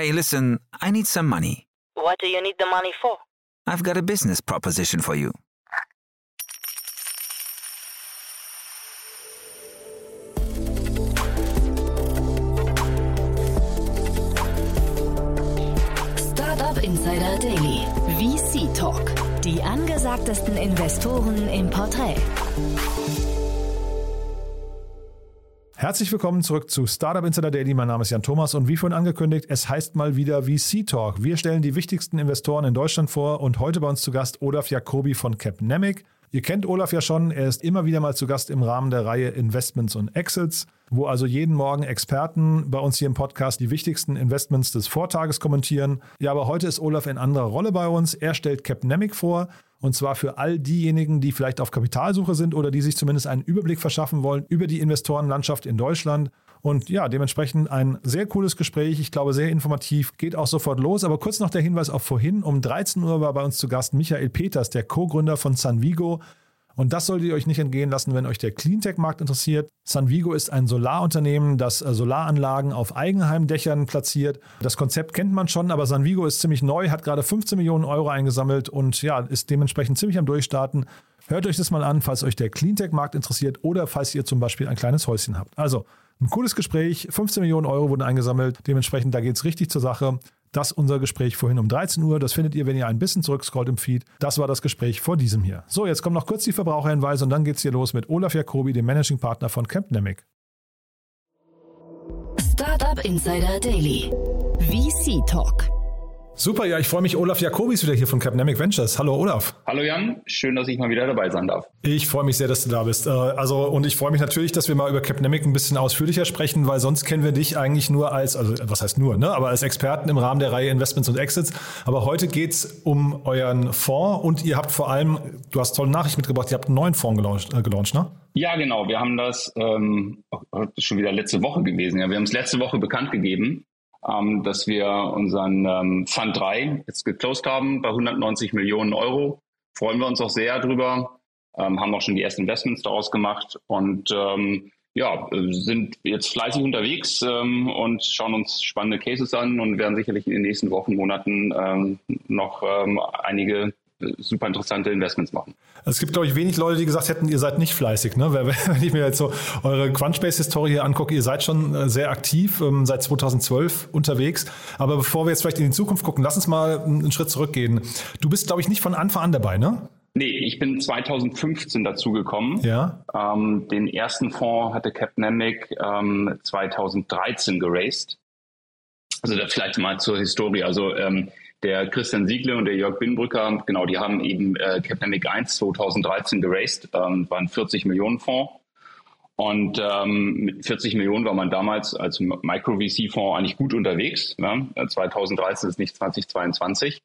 Hey, listen, I need some money. What do you need the money for? I've got a business proposition for you. Startup Insider Daily. VC Talk. Die angesagtesten Investoren im Porträt. Herzlich willkommen zurück zu Startup Insider Daily. Mein Name ist Jan Thomas und wie vorhin angekündigt, es heißt mal wieder VC Talk. Wir stellen die wichtigsten Investoren in Deutschland vor und heute bei uns zu Gast Olaf Jacobi von Capnemic. Ihr kennt Olaf ja schon, er ist immer wieder mal zu Gast im Rahmen der Reihe Investments und Exits, wo also jeden Morgen Experten bei uns hier im Podcast die wichtigsten Investments des Vortages kommentieren. Ja, aber heute ist Olaf in anderer Rolle bei uns. Er stellt Capnemic vor und zwar für all diejenigen, die vielleicht auf Kapitalsuche sind oder die sich zumindest einen Überblick verschaffen wollen über die Investorenlandschaft in Deutschland. Und ja, dementsprechend ein sehr cooles Gespräch. Ich glaube, sehr informativ. Geht auch sofort los. Aber kurz noch der Hinweis auf vorhin. Um 13 Uhr war bei uns zu Gast Michael Peters, der Co-Gründer von Sanvigo. Und das solltet ihr euch nicht entgehen lassen, wenn euch der Cleantech-Markt interessiert. Sanvigo ist ein Solarunternehmen, das äh, Solaranlagen auf Eigenheimdächern platziert. Das Konzept kennt man schon, aber Sanvigo ist ziemlich neu, hat gerade 15 Millionen Euro eingesammelt und ja, ist dementsprechend ziemlich am Durchstarten. Hört euch das mal an, falls euch der Cleantech-Markt interessiert oder falls ihr zum Beispiel ein kleines Häuschen habt. Also ein cooles Gespräch, 15 Millionen Euro wurden eingesammelt. Dementsprechend, da geht es richtig zur Sache. Das unser Gespräch vorhin um 13 Uhr. Das findet ihr, wenn ihr ein bisschen zurückscrollt im Feed. Das war das Gespräch vor diesem hier. So, jetzt kommen noch kurz die Verbraucherhinweise und dann geht's hier los mit Olaf Jacobi, dem Managing Partner von Campnemic. Startup Insider Daily. VC Talk. Super, ja, ich freue mich. Olaf Jacobi ist wieder hier von Capnemic Ventures. Hallo Olaf. Hallo Jan, schön, dass ich mal wieder dabei sein darf. Ich freue mich sehr, dass du da bist. Äh, Also und ich freue mich natürlich, dass wir mal über Capnemic ein bisschen ausführlicher sprechen, weil sonst kennen wir dich eigentlich nur als, also was heißt nur, ne? aber als Experten im Rahmen der Reihe Investments und Exits. Aber heute geht's um euren Fonds und ihr habt vor allem, du hast tolle Nachricht mitgebracht, ihr habt einen neuen Fonds gelauncht, äh, gelauncht ne? Ja, genau. Wir haben das, ähm, schon wieder letzte Woche gewesen. Ja, wir haben es letzte Woche bekannt gegeben, ähm, dass wir unseren ähm, Fund 3 jetzt geclosed haben bei 190 Millionen Euro. Freuen wir uns auch sehr drüber. Ähm, haben auch schon die ersten Investments daraus gemacht und ähm, ja, sind jetzt fleißig unterwegs ähm, und schauen uns spannende Cases an und werden sicherlich in den nächsten Wochen, Monaten ähm, noch ähm, einige super interessante Investments machen. Es gibt, glaube ich, wenig Leute, die gesagt hätten, ihr seid nicht fleißig. Ne? Wenn ich mir jetzt so eure Crunchbase-Historie hier angucke, ihr seid schon äh, sehr aktiv, ähm, seit 2012 unterwegs. Aber bevor wir jetzt vielleicht in die Zukunft gucken, lass uns mal einen Schritt zurückgehen. Du bist, glaube ich, nicht von Anfang an dabei, ne? Nee, ich bin 2015 dazugekommen. Ja. Ähm, den ersten Fonds hatte Capnemic ähm, 2013 geraced. Also vielleicht mal zur Historie. Also ähm, der Christian Siegle und der Jörg Binbrücker, genau, die haben eben äh, Capnemic 1 2013 geraced, ähm, war ein 40 Millionen Fonds. Und ähm, mit 40 Millionen war man damals als Micro-VC-Fonds eigentlich gut unterwegs. Ja? 2013 ist nicht 2022.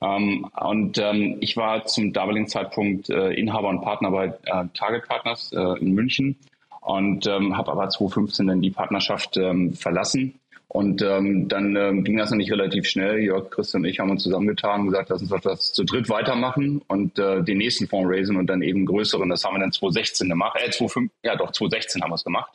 Ähm, und ähm, ich war zum damaligen Zeitpunkt äh, Inhaber und Partner bei äh, Target Partners äh, in München und ähm, habe aber 2015 dann die Partnerschaft ähm, verlassen. Und ähm, dann ähm, ging das nämlich relativ schnell. Jörg, Christian und ich haben uns zusammengetan und gesagt, lass uns das zu dritt weitermachen und äh, den nächsten Fonds raisen und dann eben größeren. Das haben wir dann 2016 gemacht. Äh, 2005, ja doch, 2016 haben wir es gemacht.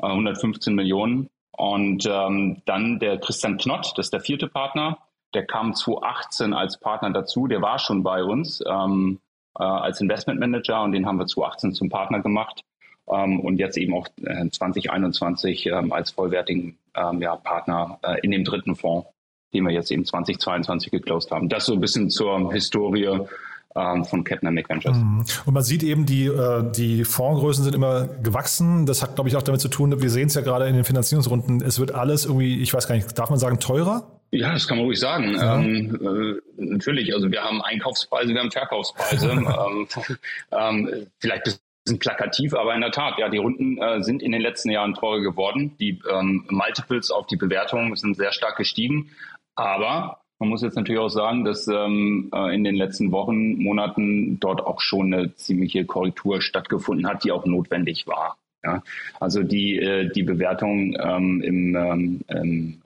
Äh, 115 Millionen. Und ähm, dann der Christian Knott, das ist der vierte Partner, der kam 2018 als Partner dazu. Der war schon bei uns ähm, äh, als Investmentmanager und den haben wir 2018 zum Partner gemacht. Ähm, und jetzt eben auch äh, 2021 ähm, als vollwertigen ähm, ja, Partner äh, in dem dritten Fonds, den wir jetzt eben 2022 geclosed haben. Das so ein bisschen zur Historie von Capnamic Ventures. Mhm. Und man sieht eben, die, äh, die Fondsgrößen sind immer gewachsen. Das hat, glaube ich, auch damit zu tun, wir sehen es ja gerade in den Finanzierungsrunden, es wird alles irgendwie, ich weiß gar nicht, darf man sagen, teurer? Ja, das kann man ruhig sagen. Ja. Ähm, äh, natürlich, also wir haben Einkaufspreise, wir haben Verkaufspreise. ähm, vielleicht bisschen plakativ, aber in der Tat, ja, die Runden äh, sind in den letzten Jahren teurer geworden. Die ähm, Multiples auf die Bewertung sind sehr stark gestiegen. Aber man muss jetzt natürlich auch sagen, dass ähm, äh, in den letzten Wochen, Monaten dort auch schon eine ziemliche Korrektur stattgefunden hat, die auch notwendig war. Ja? Also die, äh, die Bewertung ähm, im, ähm, im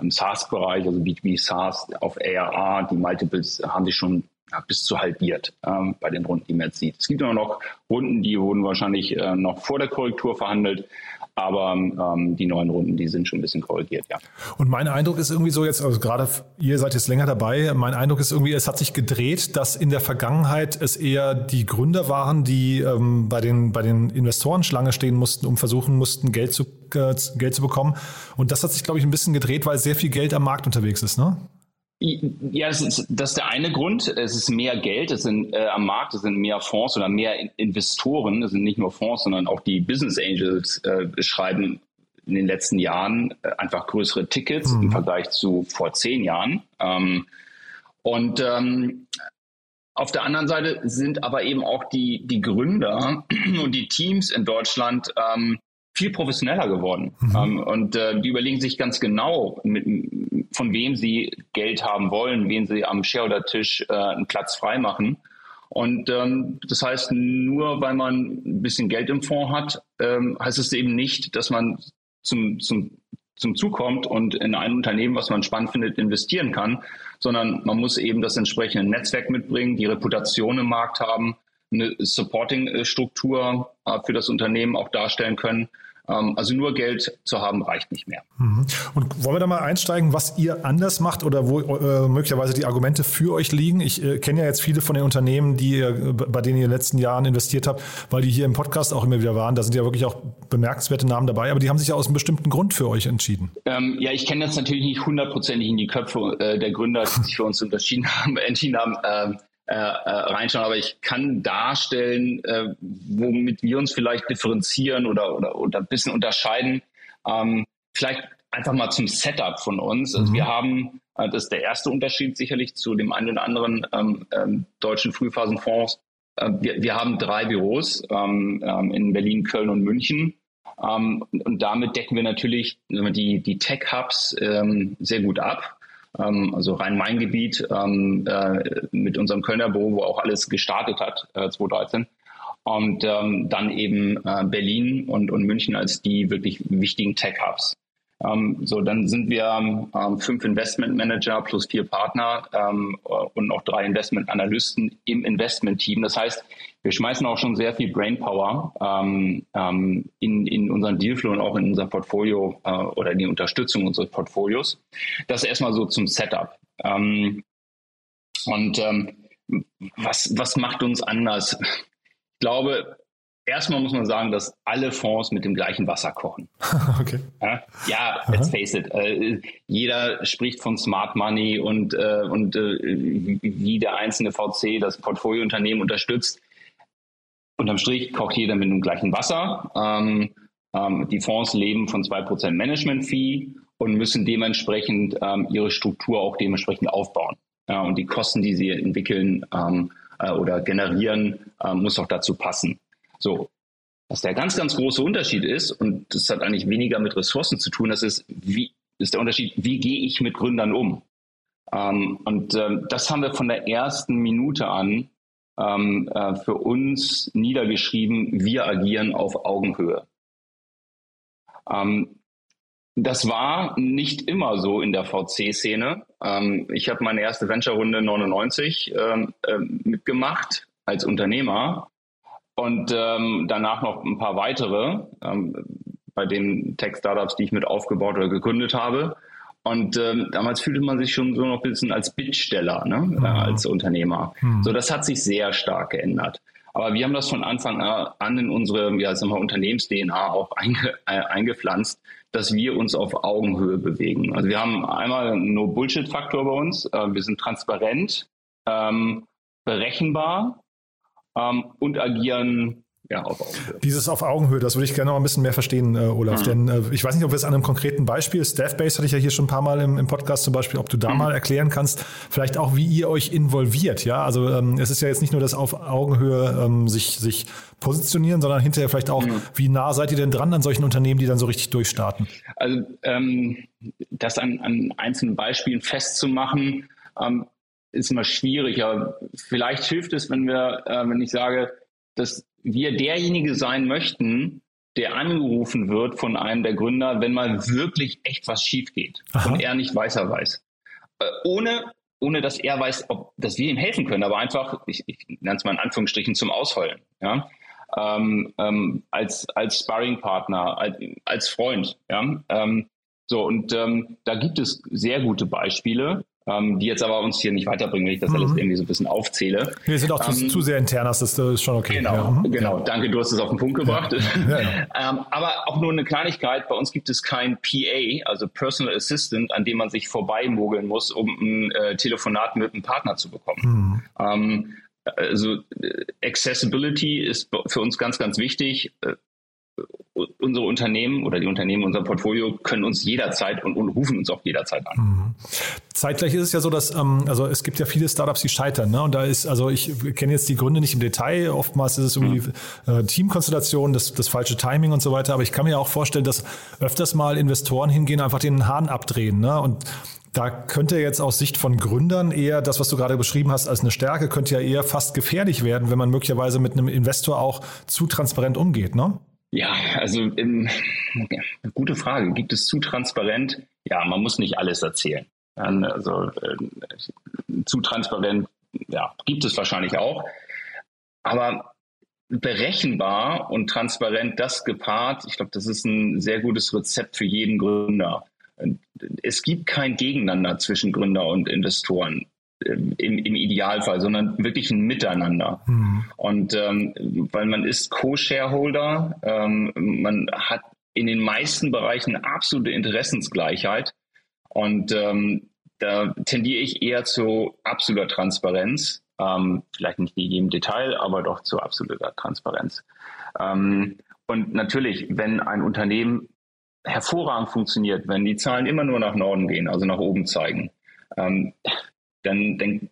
im SaaS-Bereich, also B2B SaaS auf ARR, die Multiples haben sich schon bis zu halbiert ähm, bei den Runden, die man jetzt sieht. Es gibt immer noch Runden, die wurden wahrscheinlich äh, noch vor der Korrektur verhandelt. Aber ähm, die neuen Runden, die sind schon ein bisschen korrigiert, ja. Und mein Eindruck ist irgendwie so jetzt, also gerade ihr seid jetzt länger dabei, mein Eindruck ist irgendwie, es hat sich gedreht, dass in der Vergangenheit es eher die Gründer waren, die ähm, bei den, bei den Investoren Schlange stehen mussten, um versuchen mussten, Geld zu, äh, Geld zu bekommen. Und das hat sich, glaube ich, ein bisschen gedreht, weil sehr viel Geld am Markt unterwegs ist, ne? Ja, das ist, das ist der eine Grund. Es ist mehr Geld, es sind äh, am Markt, es sind mehr Fonds oder mehr Investoren. Es sind nicht nur Fonds, sondern auch die Business Angels äh, schreiben in den letzten Jahren äh, einfach größere Tickets mhm. im Vergleich zu vor zehn Jahren. Ähm, und ähm, auf der anderen Seite sind aber eben auch die, die Gründer und die Teams in Deutschland ähm, viel professioneller geworden. Mhm. Ähm, und äh, die überlegen sich ganz genau, mit, von wem sie Geld haben wollen, wen sie am Shareholder-Tisch äh, einen Platz freimachen. Und ähm, das heißt, nur weil man ein bisschen Geld im Fonds hat, ähm, heißt es eben nicht, dass man zum, zum, zum Zug kommt und in ein Unternehmen, was man spannend findet, investieren kann, sondern man muss eben das entsprechende Netzwerk mitbringen, die Reputation im Markt haben, eine Supporting-Struktur äh, für das Unternehmen auch darstellen können. Ähm, also nur Geld zu haben reicht nicht mehr. Mhm. Und wollen wir da mal einsteigen, was ihr anders macht oder wo äh, möglicherweise die Argumente für euch liegen? Ich äh, kenne ja jetzt viele von den Unternehmen, die ihr, bei denen ihr in den letzten Jahren investiert habt, weil die hier im Podcast auch immer wieder waren. Da sind ja wirklich auch bemerkenswerte Namen dabei, aber die haben sich ja aus einem bestimmten Grund für euch entschieden. Ähm, ja, ich kenne jetzt natürlich nicht hundertprozentig in die Köpfe äh, der Gründer, die sich für uns unterschieden haben, entschieden haben. Ähm, äh, äh, reinschauen, aber ich kann darstellen, äh, womit wir uns vielleicht differenzieren oder, oder, oder ein bisschen unterscheiden. Ähm, vielleicht einfach mal zum Setup von uns. Also mhm. wir haben, äh, das ist der erste Unterschied sicherlich zu dem einen oder anderen ähm, ähm, deutschen Frühphasenfonds. Äh, wir, wir haben drei Büros ähm, ähm, in Berlin, Köln und München. Ähm, und damit decken wir natürlich die, die Tech-Hubs ähm, sehr gut ab also Rhein-Main-Gebiet ähm, äh, mit unserem Kölner Büro, wo auch alles gestartet hat, äh, 2013. Und ähm, dann eben äh, Berlin und, und München als die wirklich wichtigen Tech-Hubs. Ähm, so, dann sind wir ähm, fünf Investment Manager plus vier Partner ähm, und noch drei Investment Analysten im Investment-Team. Das heißt, wir schmeißen auch schon sehr viel Brainpower ähm, ähm, in, in unseren Dealflow und auch in unser Portfolio äh, oder in die Unterstützung unseres Portfolios. Das erstmal so zum Setup. Ähm, und ähm, was, was macht uns anders? Ich glaube, erstmal muss man sagen, dass alle Fonds mit dem gleichen Wasser kochen. okay. Ja, ja let's face it. Äh, jeder spricht von Smart Money und, äh, und äh, wie der einzelne VC das Portfoliounternehmen unterstützt. Unterm Strich kocht jeder mit dem gleichen Wasser. Ähm, ähm, die Fonds leben von 2% Management-Fee und müssen dementsprechend ähm, ihre Struktur auch dementsprechend aufbauen. Ja, und die Kosten, die sie entwickeln ähm, äh, oder generieren, äh, muss auch dazu passen. So, was der ganz, ganz große Unterschied ist, und das hat eigentlich weniger mit Ressourcen zu tun, das ist, wie, ist der Unterschied, wie gehe ich mit Gründern um? Ähm, und ähm, das haben wir von der ersten Minute an ähm, äh, für uns niedergeschrieben, wir agieren auf Augenhöhe. Ähm, das war nicht immer so in der VC-Szene. Ähm, ich habe meine erste Venture-Runde 99 ähm, äh, mitgemacht als Unternehmer und ähm, danach noch ein paar weitere ähm, bei den Tech-Startups, die ich mit aufgebaut oder gegründet habe. Und ähm, damals fühlte man sich schon so noch ein bisschen als Bittsteller, ne? Mhm. Äh, als Unternehmer. Mhm. So, das hat sich sehr stark geändert. Aber wir haben das von Anfang an in unsere ja, sagen wir, Unternehmens-DNA auch einge, äh, eingepflanzt, dass wir uns auf Augenhöhe bewegen. Also wir haben einmal einen No-Bullshit-Faktor bei uns. Äh, wir sind transparent, ähm, berechenbar ähm, und agieren ja, auf Augenhöhe. Dieses auf Augenhöhe, das würde ich gerne noch ein bisschen mehr verstehen, äh, Olaf. Mhm. Denn äh, ich weiß nicht, ob wir es an einem konkreten Beispiel, Staffbase hatte ich ja hier schon ein paar Mal im, im Podcast zum Beispiel, ob du da mhm. mal erklären kannst, vielleicht auch, wie ihr euch involviert. Ja, also ähm, es ist ja jetzt nicht nur das auf Augenhöhe ähm, sich, sich positionieren, sondern hinterher vielleicht auch, mhm. wie nah seid ihr denn dran an solchen Unternehmen, die dann so richtig durchstarten? Also ähm, das an, an einzelnen Beispielen festzumachen, ähm, ist immer schwierig. Aber vielleicht hilft es, wenn wir, äh, wenn ich sage, dass wir derjenige sein möchten, der angerufen wird von einem der Gründer, wenn mal wirklich echt was schief geht Aha. und er nicht weiter weiß. Äh, ohne ohne dass er weiß, ob, dass wir ihm helfen können, aber einfach, ich, ich nenne es mal in Anführungsstrichen, zum Ausheulen. Ja? Ähm, ähm, als, als Sparringpartner, als, als Freund. Ja? Ähm, so, und ähm, da gibt es sehr gute Beispiele ähm, die jetzt aber uns hier nicht weiterbringen, wenn ich das mhm. alles irgendwie so ein bisschen aufzähle. Wir sind auch zu, ähm, zu sehr intern, das ist, das ist schon okay. Genau, ja. Mhm. genau. Danke, du hast es auf den Punkt gebracht. Ja. Ja, ähm, aber auch nur eine Kleinigkeit. Bei uns gibt es kein PA, also Personal Assistant, an dem man sich vorbeimogeln muss, um ein äh, Telefonat mit einem Partner zu bekommen. Mhm. Ähm, also äh, Accessibility ist für uns ganz, ganz wichtig. Äh, unsere Unternehmen oder die Unternehmen unser Portfolio können uns jederzeit und, und, rufen uns auch jederzeit an. Mhm. Zeitgleich ist es ja so, dass ähm, also es gibt ja viele Startups, die scheitern. Ne? Und da ist also ich kenne jetzt die Gründe nicht im Detail. Oftmals ist es irgendwie mhm. äh, Teamkonstellation, das, das falsche Timing und so weiter. Aber ich kann mir auch vorstellen, dass öfters mal Investoren hingehen, einfach den Hahn abdrehen. Ne? Und da könnte jetzt aus Sicht von Gründern eher das, was du gerade beschrieben hast, als eine Stärke, könnte ja eher fast gefährlich werden, wenn man möglicherweise mit einem Investor auch zu transparent umgeht, ne? Ja, also ja, gute Frage. Gibt es zu transparent? Ja, man muss nicht alles erzählen. Also äh, zu transparent, ja, gibt es wahrscheinlich auch. Aber berechenbar und transparent das gepaart, ich glaube, das ist ein sehr gutes Rezept für jeden Gründer. Es gibt kein Gegeneinander zwischen Gründer und Investoren. Im, im Idealfall, sondern wirklich ein Miteinander. Mhm. Und ähm, weil man ist Co-Shareholder, ähm, man hat in den meisten Bereichen absolute Interessensgleichheit und ähm, da tendiere ich eher zu absoluter Transparenz, ähm, vielleicht nicht in jedem Detail, aber doch zu absoluter Transparenz. Ähm, und natürlich, wenn ein Unternehmen hervorragend funktioniert, wenn die Zahlen immer nur nach Norden gehen, also nach oben zeigen, ähm, dann, dann,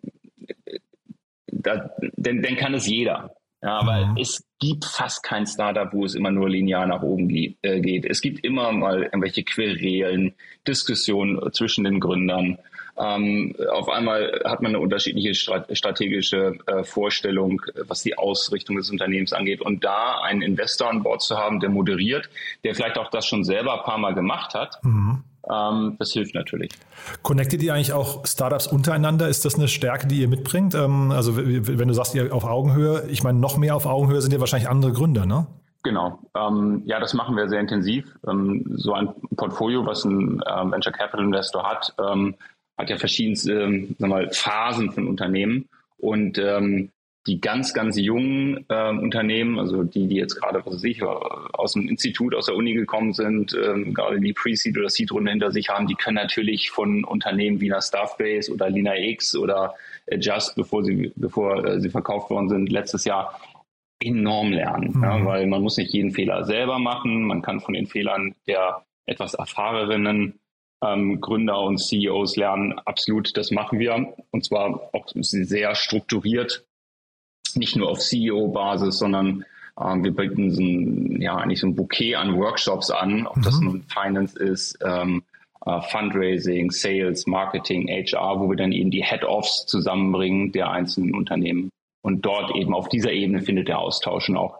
da, dann, dann kann es jeder. Ja, aber mhm. es gibt fast kein Startup, wo es immer nur linear nach oben äh, geht. Es gibt immer mal irgendwelche Querelen, Diskussionen zwischen den Gründern. Ähm, auf einmal hat man eine unterschiedliche strategische äh, Vorstellung, was die Ausrichtung des Unternehmens angeht. Und da einen Investor an Bord zu haben, der moderiert, der vielleicht auch das schon selber ein paar Mal gemacht hat, mhm ähm, das hilft natürlich. Connectet ihr eigentlich auch Startups untereinander? Ist das eine Stärke, die ihr mitbringt? Ähm, also wenn du sagst, ihr auf Augenhöhe, ich meine, noch mehr auf Augenhöhe sind ja wahrscheinlich andere Gründer, ne? Genau. Ähm, ja, das machen wir sehr intensiv. Ähm, so ein Portfolio, was ein ähm, Venture Capital Investor hat, ähm, hat ja verschiedenste mal, Phasen von Unternehmen. Und ähm, die ganz, ganz jungen äh, Unternehmen, also die, die jetzt gerade, was weiß ich, aus dem Institut, aus der Uni gekommen sind, ähm, gerade die Pre-Seed oder Seed-Runde hinter sich haben, die können natürlich von Unternehmen wie einer Staffbase oder Lina X oder Adjust, bevor sie, bevor äh, sie verkauft worden sind, letztes Jahr enorm lernen, mhm. ja, weil man muss nicht jeden Fehler selber machen, man kann von den Fehlern der etwas erfahreneren ähm, Gründer und CEOs lernen. Absolut, das machen wir und zwar auch sehr strukturiert nicht nur auf CEO-Basis, sondern ähm, wir bieten so ein, ja, eigentlich so ein Bouquet an Workshops an, ob mhm. das nun Finance ist, ähm, äh, Fundraising, Sales, Marketing, HR, wo wir dann eben die Head-Offs zusammenbringen der einzelnen Unternehmen. Und dort eben auf dieser Ebene findet der Austausch und auch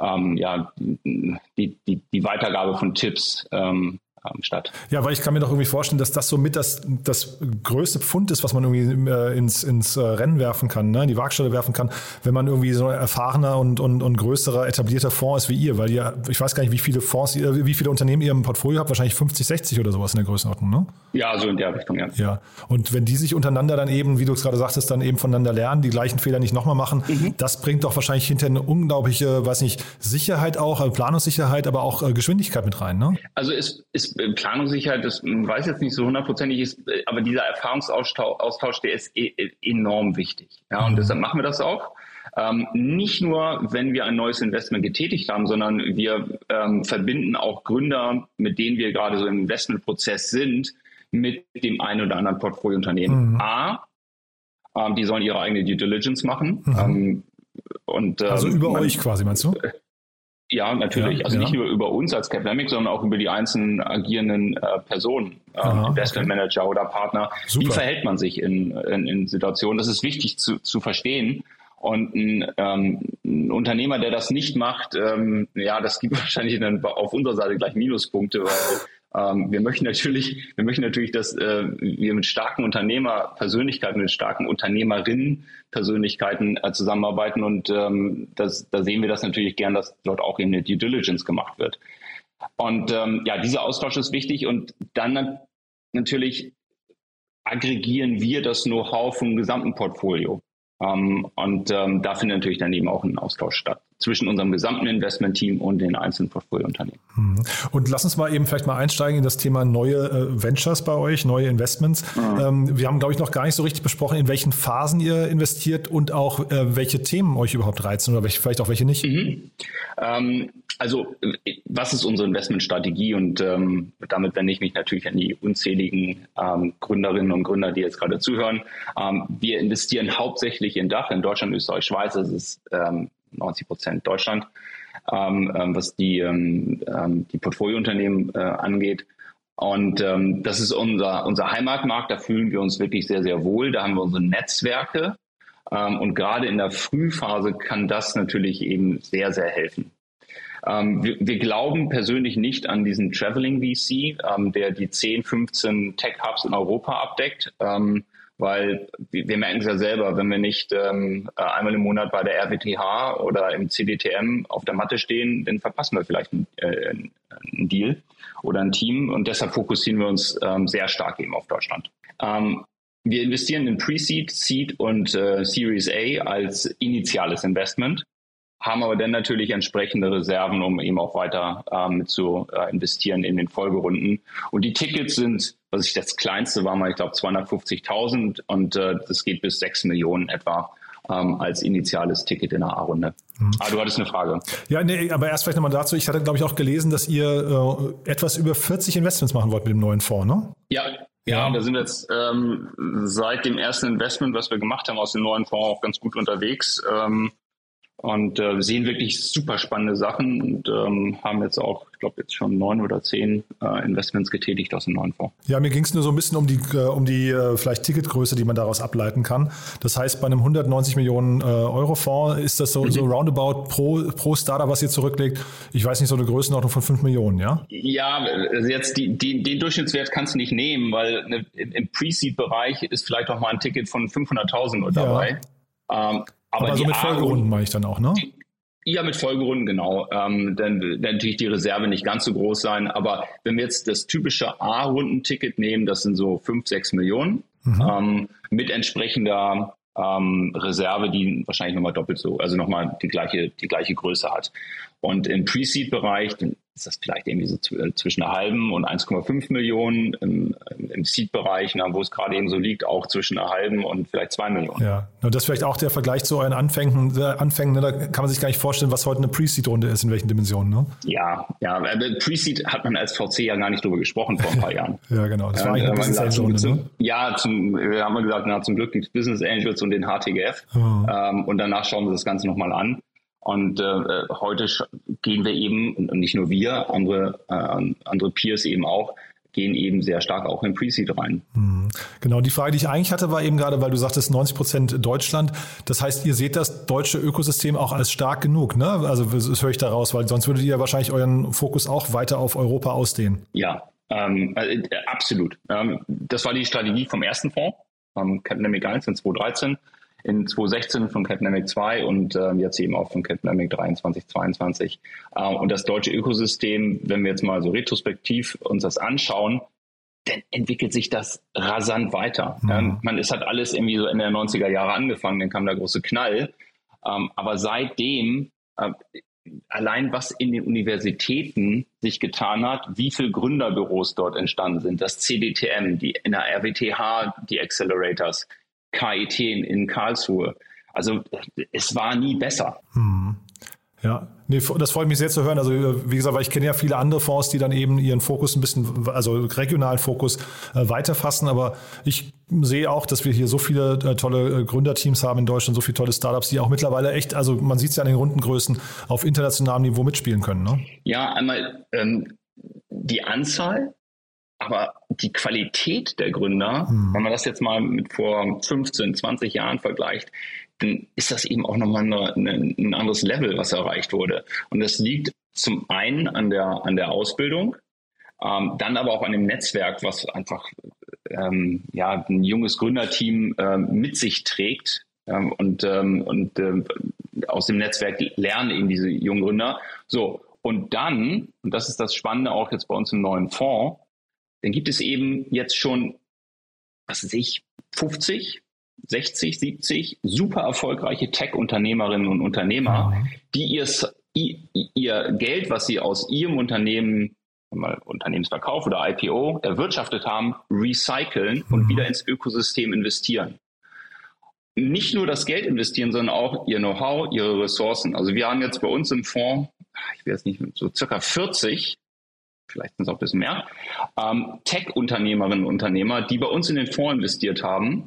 ähm, ja, die, die, die Weitergabe von Tipps ähm, ähm, statt. Ja, weil ich kann mir doch irgendwie vorstellen, dass das so mit das, das größte Pfund ist, was man irgendwie äh, ins, ins äh, Rennen werfen kann, ne? in die Waagstelle werfen kann, wenn man irgendwie so ein erfahrener und, und, und größerer etablierter Fonds ist wie ihr, weil ihr, ich weiß gar nicht, wie viele Fonds, wie viele Unternehmen ihr im Portfolio habt, wahrscheinlich 50, 60 oder sowas in der Größenordnung, ne? Ja, so in der Richtung, ja. Ja. Und wenn die sich untereinander dann eben, wie du es gerade sagtest, dann eben voneinander lernen, die gleichen Fehler nicht nochmal machen, mhm. das bringt doch wahrscheinlich hinterher eine unglaubliche, weiß nicht, Sicherheit auch, also Planungssicherheit, aber auch äh, Geschwindigkeit mit rein, ne? Also es ist Planungssicherheit, das weiß jetzt nicht so hundertprozentig ist, aber dieser Erfahrungsaustausch, der ist e, e, enorm wichtig. Ja, und mhm. deshalb machen wir das auch. Ähm, nicht nur, wenn wir ein neues Investment getätigt haben, sondern wir ähm, verbinden auch Gründer, mit denen wir gerade so im Investmentprozess sind, mit dem einen oder anderen Portfoliounternehmen. Mhm. A, ähm, die sollen ihre eigene Due Diligence machen. Mhm. Ähm, und, also über man, euch quasi, meinst du? Ja, natürlich. Ja, also ja. nicht nur über uns als Capnamic, sondern auch über die einzelnen agierenden äh, Personen, äh, Aha, Investment okay. Manager oder Partner. Super. Wie verhält man sich in, in, in Situationen? Das ist wichtig zu, zu verstehen. Und ein, ähm, ein Unternehmer, der das nicht macht, ähm, ja, das gibt wahrscheinlich dann auf unserer Seite gleich Minuspunkte, weil Ähm, wir möchten natürlich, wir möchten natürlich, dass äh, wir mit starken Unternehmerpersönlichkeiten, mit starken Unternehmerinnenpersönlichkeiten äh, zusammenarbeiten und ähm, das, da sehen wir das natürlich gern, dass dort auch eben eine Due Diligence gemacht wird. Und ähm, ja, dieser Austausch ist wichtig und dann natürlich aggregieren wir das Know-how vom gesamten Portfolio. Ähm, und ähm, da findet natürlich dann eben auch ein Austausch statt zwischen unserem gesamten Investmentteam und den einzelnen Portfoliounternehmen. Mhm. Und lass uns mal eben vielleicht mal einsteigen in das Thema neue äh, Ventures bei euch, neue Investments. Mhm. Ähm, wir haben, glaube ich, noch gar nicht so richtig besprochen, in welchen Phasen ihr investiert und auch äh, welche Themen euch überhaupt reizen oder welche, vielleicht auch welche nicht. Mhm. Ähm, also, was ist unsere Investmentstrategie? Und ähm, damit wende ich mich natürlich an die unzähligen ähm, Gründerinnen und Gründer, die jetzt gerade zuhören. Ähm, wir investieren hauptsächlich in Dach, in Deutschland, Österreich, Schweiz. Das ist 90 Prozent Deutschland, ähm, ähm, was die, ähm, ähm, die Portfoliounternehmen äh, angeht. Und ähm, das ist unser, unser Heimatmarkt, da fühlen wir uns wirklich sehr, sehr wohl. Da haben wir unsere Netzwerke. Ähm, und gerade in der Frühphase kann das natürlich eben sehr, sehr helfen. Ähm, wir, wir, glauben persönlich nicht an diesen Traveling VC, ähm, der die 10, 15 Tech-Hubs in Europa abdeckt. Ähm, weil wir merken es ja selber, wenn wir nicht ähm, äh, einmal im Monat bei der RWTH oder im CDTM auf der Matte stehen, dann verpassen wir vielleicht einen, äh, einen Deal oder ein Team und deshalb fokussieren wir uns ähm, sehr stark eben auf Deutschland. Ähm, wir investieren in Pre-Seed, Seed und äh, Series A als initiales Investment haben aber dann natürlich entsprechende Reserven, um eben auch weiter ähm, zu äh, investieren in den Folgerunden. Und die Tickets sind, was ich das kleinste war mal, ich glaube 250.000 und äh, das geht bis 6 Millionen etwa ähm, als initiales Ticket in der A-Runde. Mhm. Ah, du hattest eine Frage. Ja, nee, aber erst vielleicht nochmal dazu. Ich hatte, glaube ich, auch gelesen, dass ihr äh, etwas über 40 Investments machen wollt mit dem neuen Fonds, ne? Ja, ja, da sind wir jetzt ähm, seit dem ersten Investment, was wir gemacht haben aus dem neuen Fonds, auch ganz gut unterwegs. Ähm, und äh, sehen wirklich super spannende Sachen und ähm, haben jetzt auch, ich glaube, jetzt schon neun oder zehn äh, Investments getätigt aus dem neuen Fonds. Ja, mir ging es nur so ein bisschen um die, äh, um die äh, vielleicht Ticketgröße, die man daraus ableiten kann. Das heißt, bei einem 190 Millionen äh, Euro Fonds ist das so, mhm. so roundabout pro, pro Startup, was ihr zurücklegt, ich weiß nicht, so eine Größenordnung von 5 Millionen, ja? Ja, also jetzt die, die, den Durchschnittswert kannst du nicht nehmen, weil ne, im Pre-Seed-Bereich ist vielleicht auch mal ein Ticket von 500.000 dabei. Ja. Ähm, aber, Aber so mit Folgerunden meine ich dann auch, ne? Ja, mit Folgerunden, genau. Ähm, dann wird natürlich die Reserve nicht ganz so groß sein. Aber wenn wir jetzt das typische A-Rundenticket nehmen, das sind so 5, 6 Millionen mhm. ähm, mit entsprechender ähm, Reserve, die wahrscheinlich nochmal doppelt so, also nochmal die gleiche, die gleiche Größe hat. Und im Pre-Seed-Bereich, ist das vielleicht irgendwie so äh, zwischen einer halben und 1,5 Millionen im, im Seed-Bereich, wo es gerade eben so liegt, auch zwischen einer halben und vielleicht zwei Millionen. Ja, und das ist vielleicht auch der Vergleich zu euren Anfängen. Anfängen ne? da kann man sich gar nicht vorstellen, was heute eine Pre-Seed-Runde ist, in welchen Dimensionen. Ne? Ja, ja, Pre-Seed hat man als VC ja gar nicht drüber gesprochen vor ein paar Jahren. ja, genau. Das war eigentlich eine Business Angel Runde. Ne? Ja, zum, wir haben gesagt, na, zum Glück die Business Angels und den HTGF. Oh. Ähm, und danach schauen wir das Ganze nochmal an. Und äh, heute gehen wir eben, und nicht nur wir, andere, äh, andere Peers eben auch, gehen eben sehr stark auch in Pre-Seed rein. Mhm. Genau, die Frage, die ich eigentlich hatte, war eben gerade, weil du sagtest 90 Prozent Deutschland. Das heißt, ihr seht das deutsche Ökosystem auch als stark genug, ne? Also das höre ich daraus, weil sonst würdet ihr wahrscheinlich euren Fokus auch weiter auf Europa ausdehnen. Ja, ähm, äh, absolut. Ähm, das war die Strategie vom ersten Fonds, ähm, Capnamic 1 in 2013 in 2016 von Capnamic 2 und äh, jetzt eben auch von Capnamic 23, 22. Äh, und das deutsche Ökosystem, wenn wir jetzt mal so retrospektiv uns das anschauen, dann entwickelt sich das rasant weiter. Mhm. Ähm, man, es hat alles irgendwie so Ende der 90er Jahre angefangen, dann kam der große Knall. Ähm, aber seitdem, äh, allein was in den Universitäten sich getan hat, wie viele Gründerbüros dort entstanden sind, das CDTM, die in der RWTH, die Accelerators, KIT in, in Karlsruhe. Also es war nie besser. Hm. Ja, nee, das freut mich sehr zu hören. Also wie gesagt, weil ich kenne ja viele andere Fonds, die dann eben ihren Fokus ein bisschen, also regionalen Fokus äh, weiterfassen. Aber ich sehe auch, dass wir hier so viele äh, tolle äh, Gründerteams haben in Deutschland, so viele tolle Startups, die auch mittlerweile echt, also man sieht es ja an den Rundengrößen, auf internationalem Niveau mitspielen können. Ne? Ja, einmal ähm, die Anzahl aber die Qualität der Gründer, mhm. wenn man das jetzt mal mit vor 15, 20 Jahren vergleicht, dann ist das eben auch nochmal eine, eine, ein anderes Level, was erreicht wurde. Und das liegt zum einen an der, an der Ausbildung, Ähm, dann aber auch an dem Netzwerk, was einfach ähm, ja, ein junges Gründerteam äh, mit sich trägt. Ähm, und ähm, und äh, aus dem Netzwerk lernen eben diese jungen Gründer. So, und dann, und das ist das Spannende auch jetzt bei uns im neuen Fonds, dann gibt es eben jetzt schon, was weiß ich, 50, 60, 70 super erfolgreiche Tech-Unternehmerinnen und Unternehmer, mhm. die ihr, ihr Geld, was sie aus ihrem Unternehmen mal Unternehmensverkauf oder IPO erwirtschaftet haben, recyceln und mhm. wieder ins Ökosystem investieren. Nicht nur das Geld investieren, sondern auch ihr Know-how, ihre Ressourcen. Also wir haben jetzt bei uns im Fonds, ich weiß nicht, so circa 40, vielleicht sind es auch ein bisschen mehr, ähm, Tech-Unternehmerinnen und Unternehmer, die bei uns in den Fonds investiert haben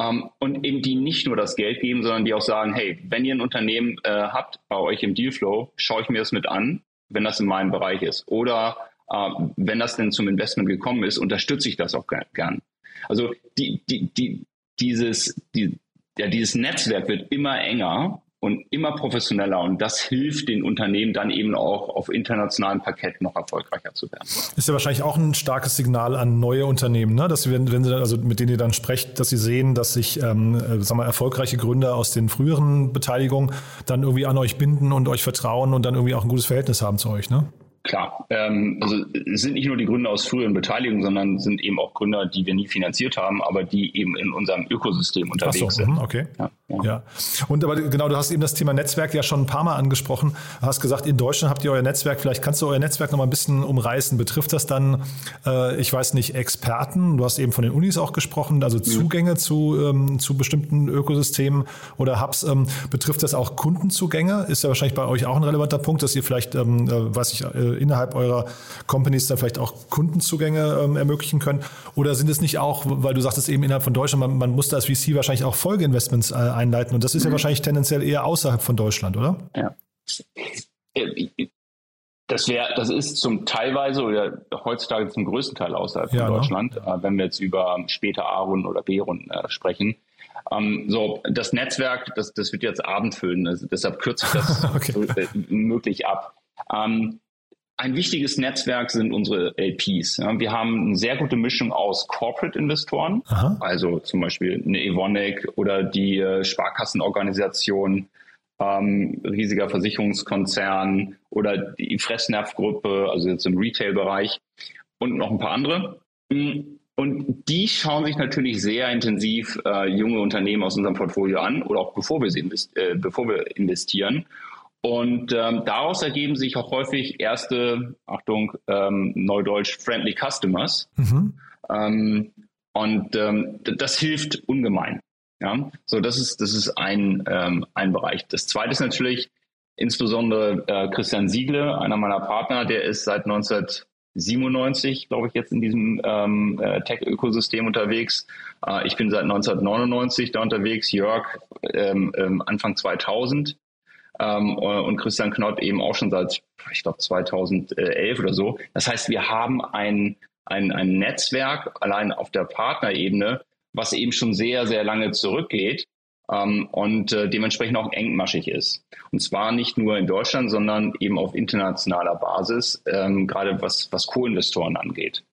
ähm, und eben die nicht nur das Geld geben, sondern die auch sagen, hey, wenn ihr ein Unternehmen äh, habt bei euch im Dealflow, schaue ich mir das mit an wenn das in meinem Bereich ist. Oder äh, wenn das denn zum Investment gekommen ist, unterstütze ich das auch gern. Also die, die, die, dieses, die, ja, dieses Netzwerk wird immer enger und immer professioneller und das hilft den Unternehmen dann eben auch auf internationalem Parkett noch erfolgreicher zu werden. Ist ja wahrscheinlich auch ein starkes Signal an neue Unternehmen, ne? dass sie, wenn, wenn sie also mit denen ihr dann sprecht, dass sie sehen, dass sich ähm, äh, sagen wir, erfolgreiche Gründer aus den früheren Beteiligungen dann irgendwie an euch binden und euch vertrauen und dann irgendwie auch ein gutes Verhältnis haben zu euch. Ne? Klar, ähm, also es sind nicht nur die Gründer aus früheren Beteiligungen, sondern sind eben auch Gründer, die wir nie finanziert haben, aber die eben in unserem Ökosystem unterwegs so, sind. Mhm, okay. Ja, ja. ja, Und aber genau, du hast eben das Thema Netzwerk ja schon ein paar Mal angesprochen. Du hast gesagt, in Deutschland habt ihr euer Netzwerk. Vielleicht kannst du euer Netzwerk noch mal ein bisschen umreißen. Betrifft das dann, äh, ich weiß nicht, Experten? Du hast eben von den Unis auch gesprochen, also. Zugänge mhm. zu, ähm, zu bestimmten Ökosystemen oder Hubs. Ähm, betrifft das auch Kundenzugänge? Ist ja wahrscheinlich bei euch auch ein relevanter Punkt, dass ihr vielleicht, ähm, äh, weiß ich, äh, innerhalb eurer Companies dann vielleicht auch Kundenzugänge ähm, ermöglichen können? Oder sind es nicht auch, weil du sagtest eben innerhalb von Deutschland, man, man muss da als VC wahrscheinlich auch Folgeinvestments äh, einleiten und das ist mhm. ja wahrscheinlich tendenziell eher außerhalb von Deutschland, oder? Ja. Das wäre, das ist zum teilweise oder heutzutage zum größten Teil außerhalb ja, von ne? Deutschland, ne? wenn wir jetzt über später A-Runden oder B-Runden äh, sprechen. Ähm, so, das Netzwerk, das, das wird jetzt Abend füllen, also deshalb kürze ich das okay. so, äh, möglich ab. Ähm, ein wichtiges Netzwerk sind unsere LPs. wir haben eine sehr gute Mischung aus Corporate-Investoren, also zum Beispiel eine Evonik oder die äh, Sparkassenorganisation, ähm, riesiger Versicherungskonzern oder die Fressnapf-Gruppe, also jetzt im Retail-Bereich und noch ein paar andere. Mm, und die schauen sich natürlich sehr intensiv äh, junge Unternehmen aus unserem Portfolio an oder auch bevor wir, sie invest äh, bevor wir investieren und ähm, daraus ergeben sich auch häufig erste, Achtung, ähm, Neudeutsch, friendly customers. Mhm. Ähm, und ähm, das hilft ungemein. Ja, so das ist das ist ein ähm, ein Bereich. Das zweite ist natürlich insbesondere äh, Christian Siegle, einer meiner Partner, der ist seit 1997, glaube ich, jetzt in diesem ähm, äh, Tech-Ökosystem unterwegs. Äh, ich bin seit 1999 da unterwegs. Jörg ähm, ähm, Anfang 2000 ähm, und Christian Knott eben auch schon seit, ich glaube, 2011 oder so. Das heißt, wir haben ein, ein, ein Netzwerk allein auf der Partnerebene, was eben schon sehr, sehr lange zurückgeht ähm, und äh, dementsprechend auch engmaschig ist. Und zwar nicht nur in Deutschland, sondern eben auf internationaler Basis, ähm, gerade was, was Co-Investoren angeht.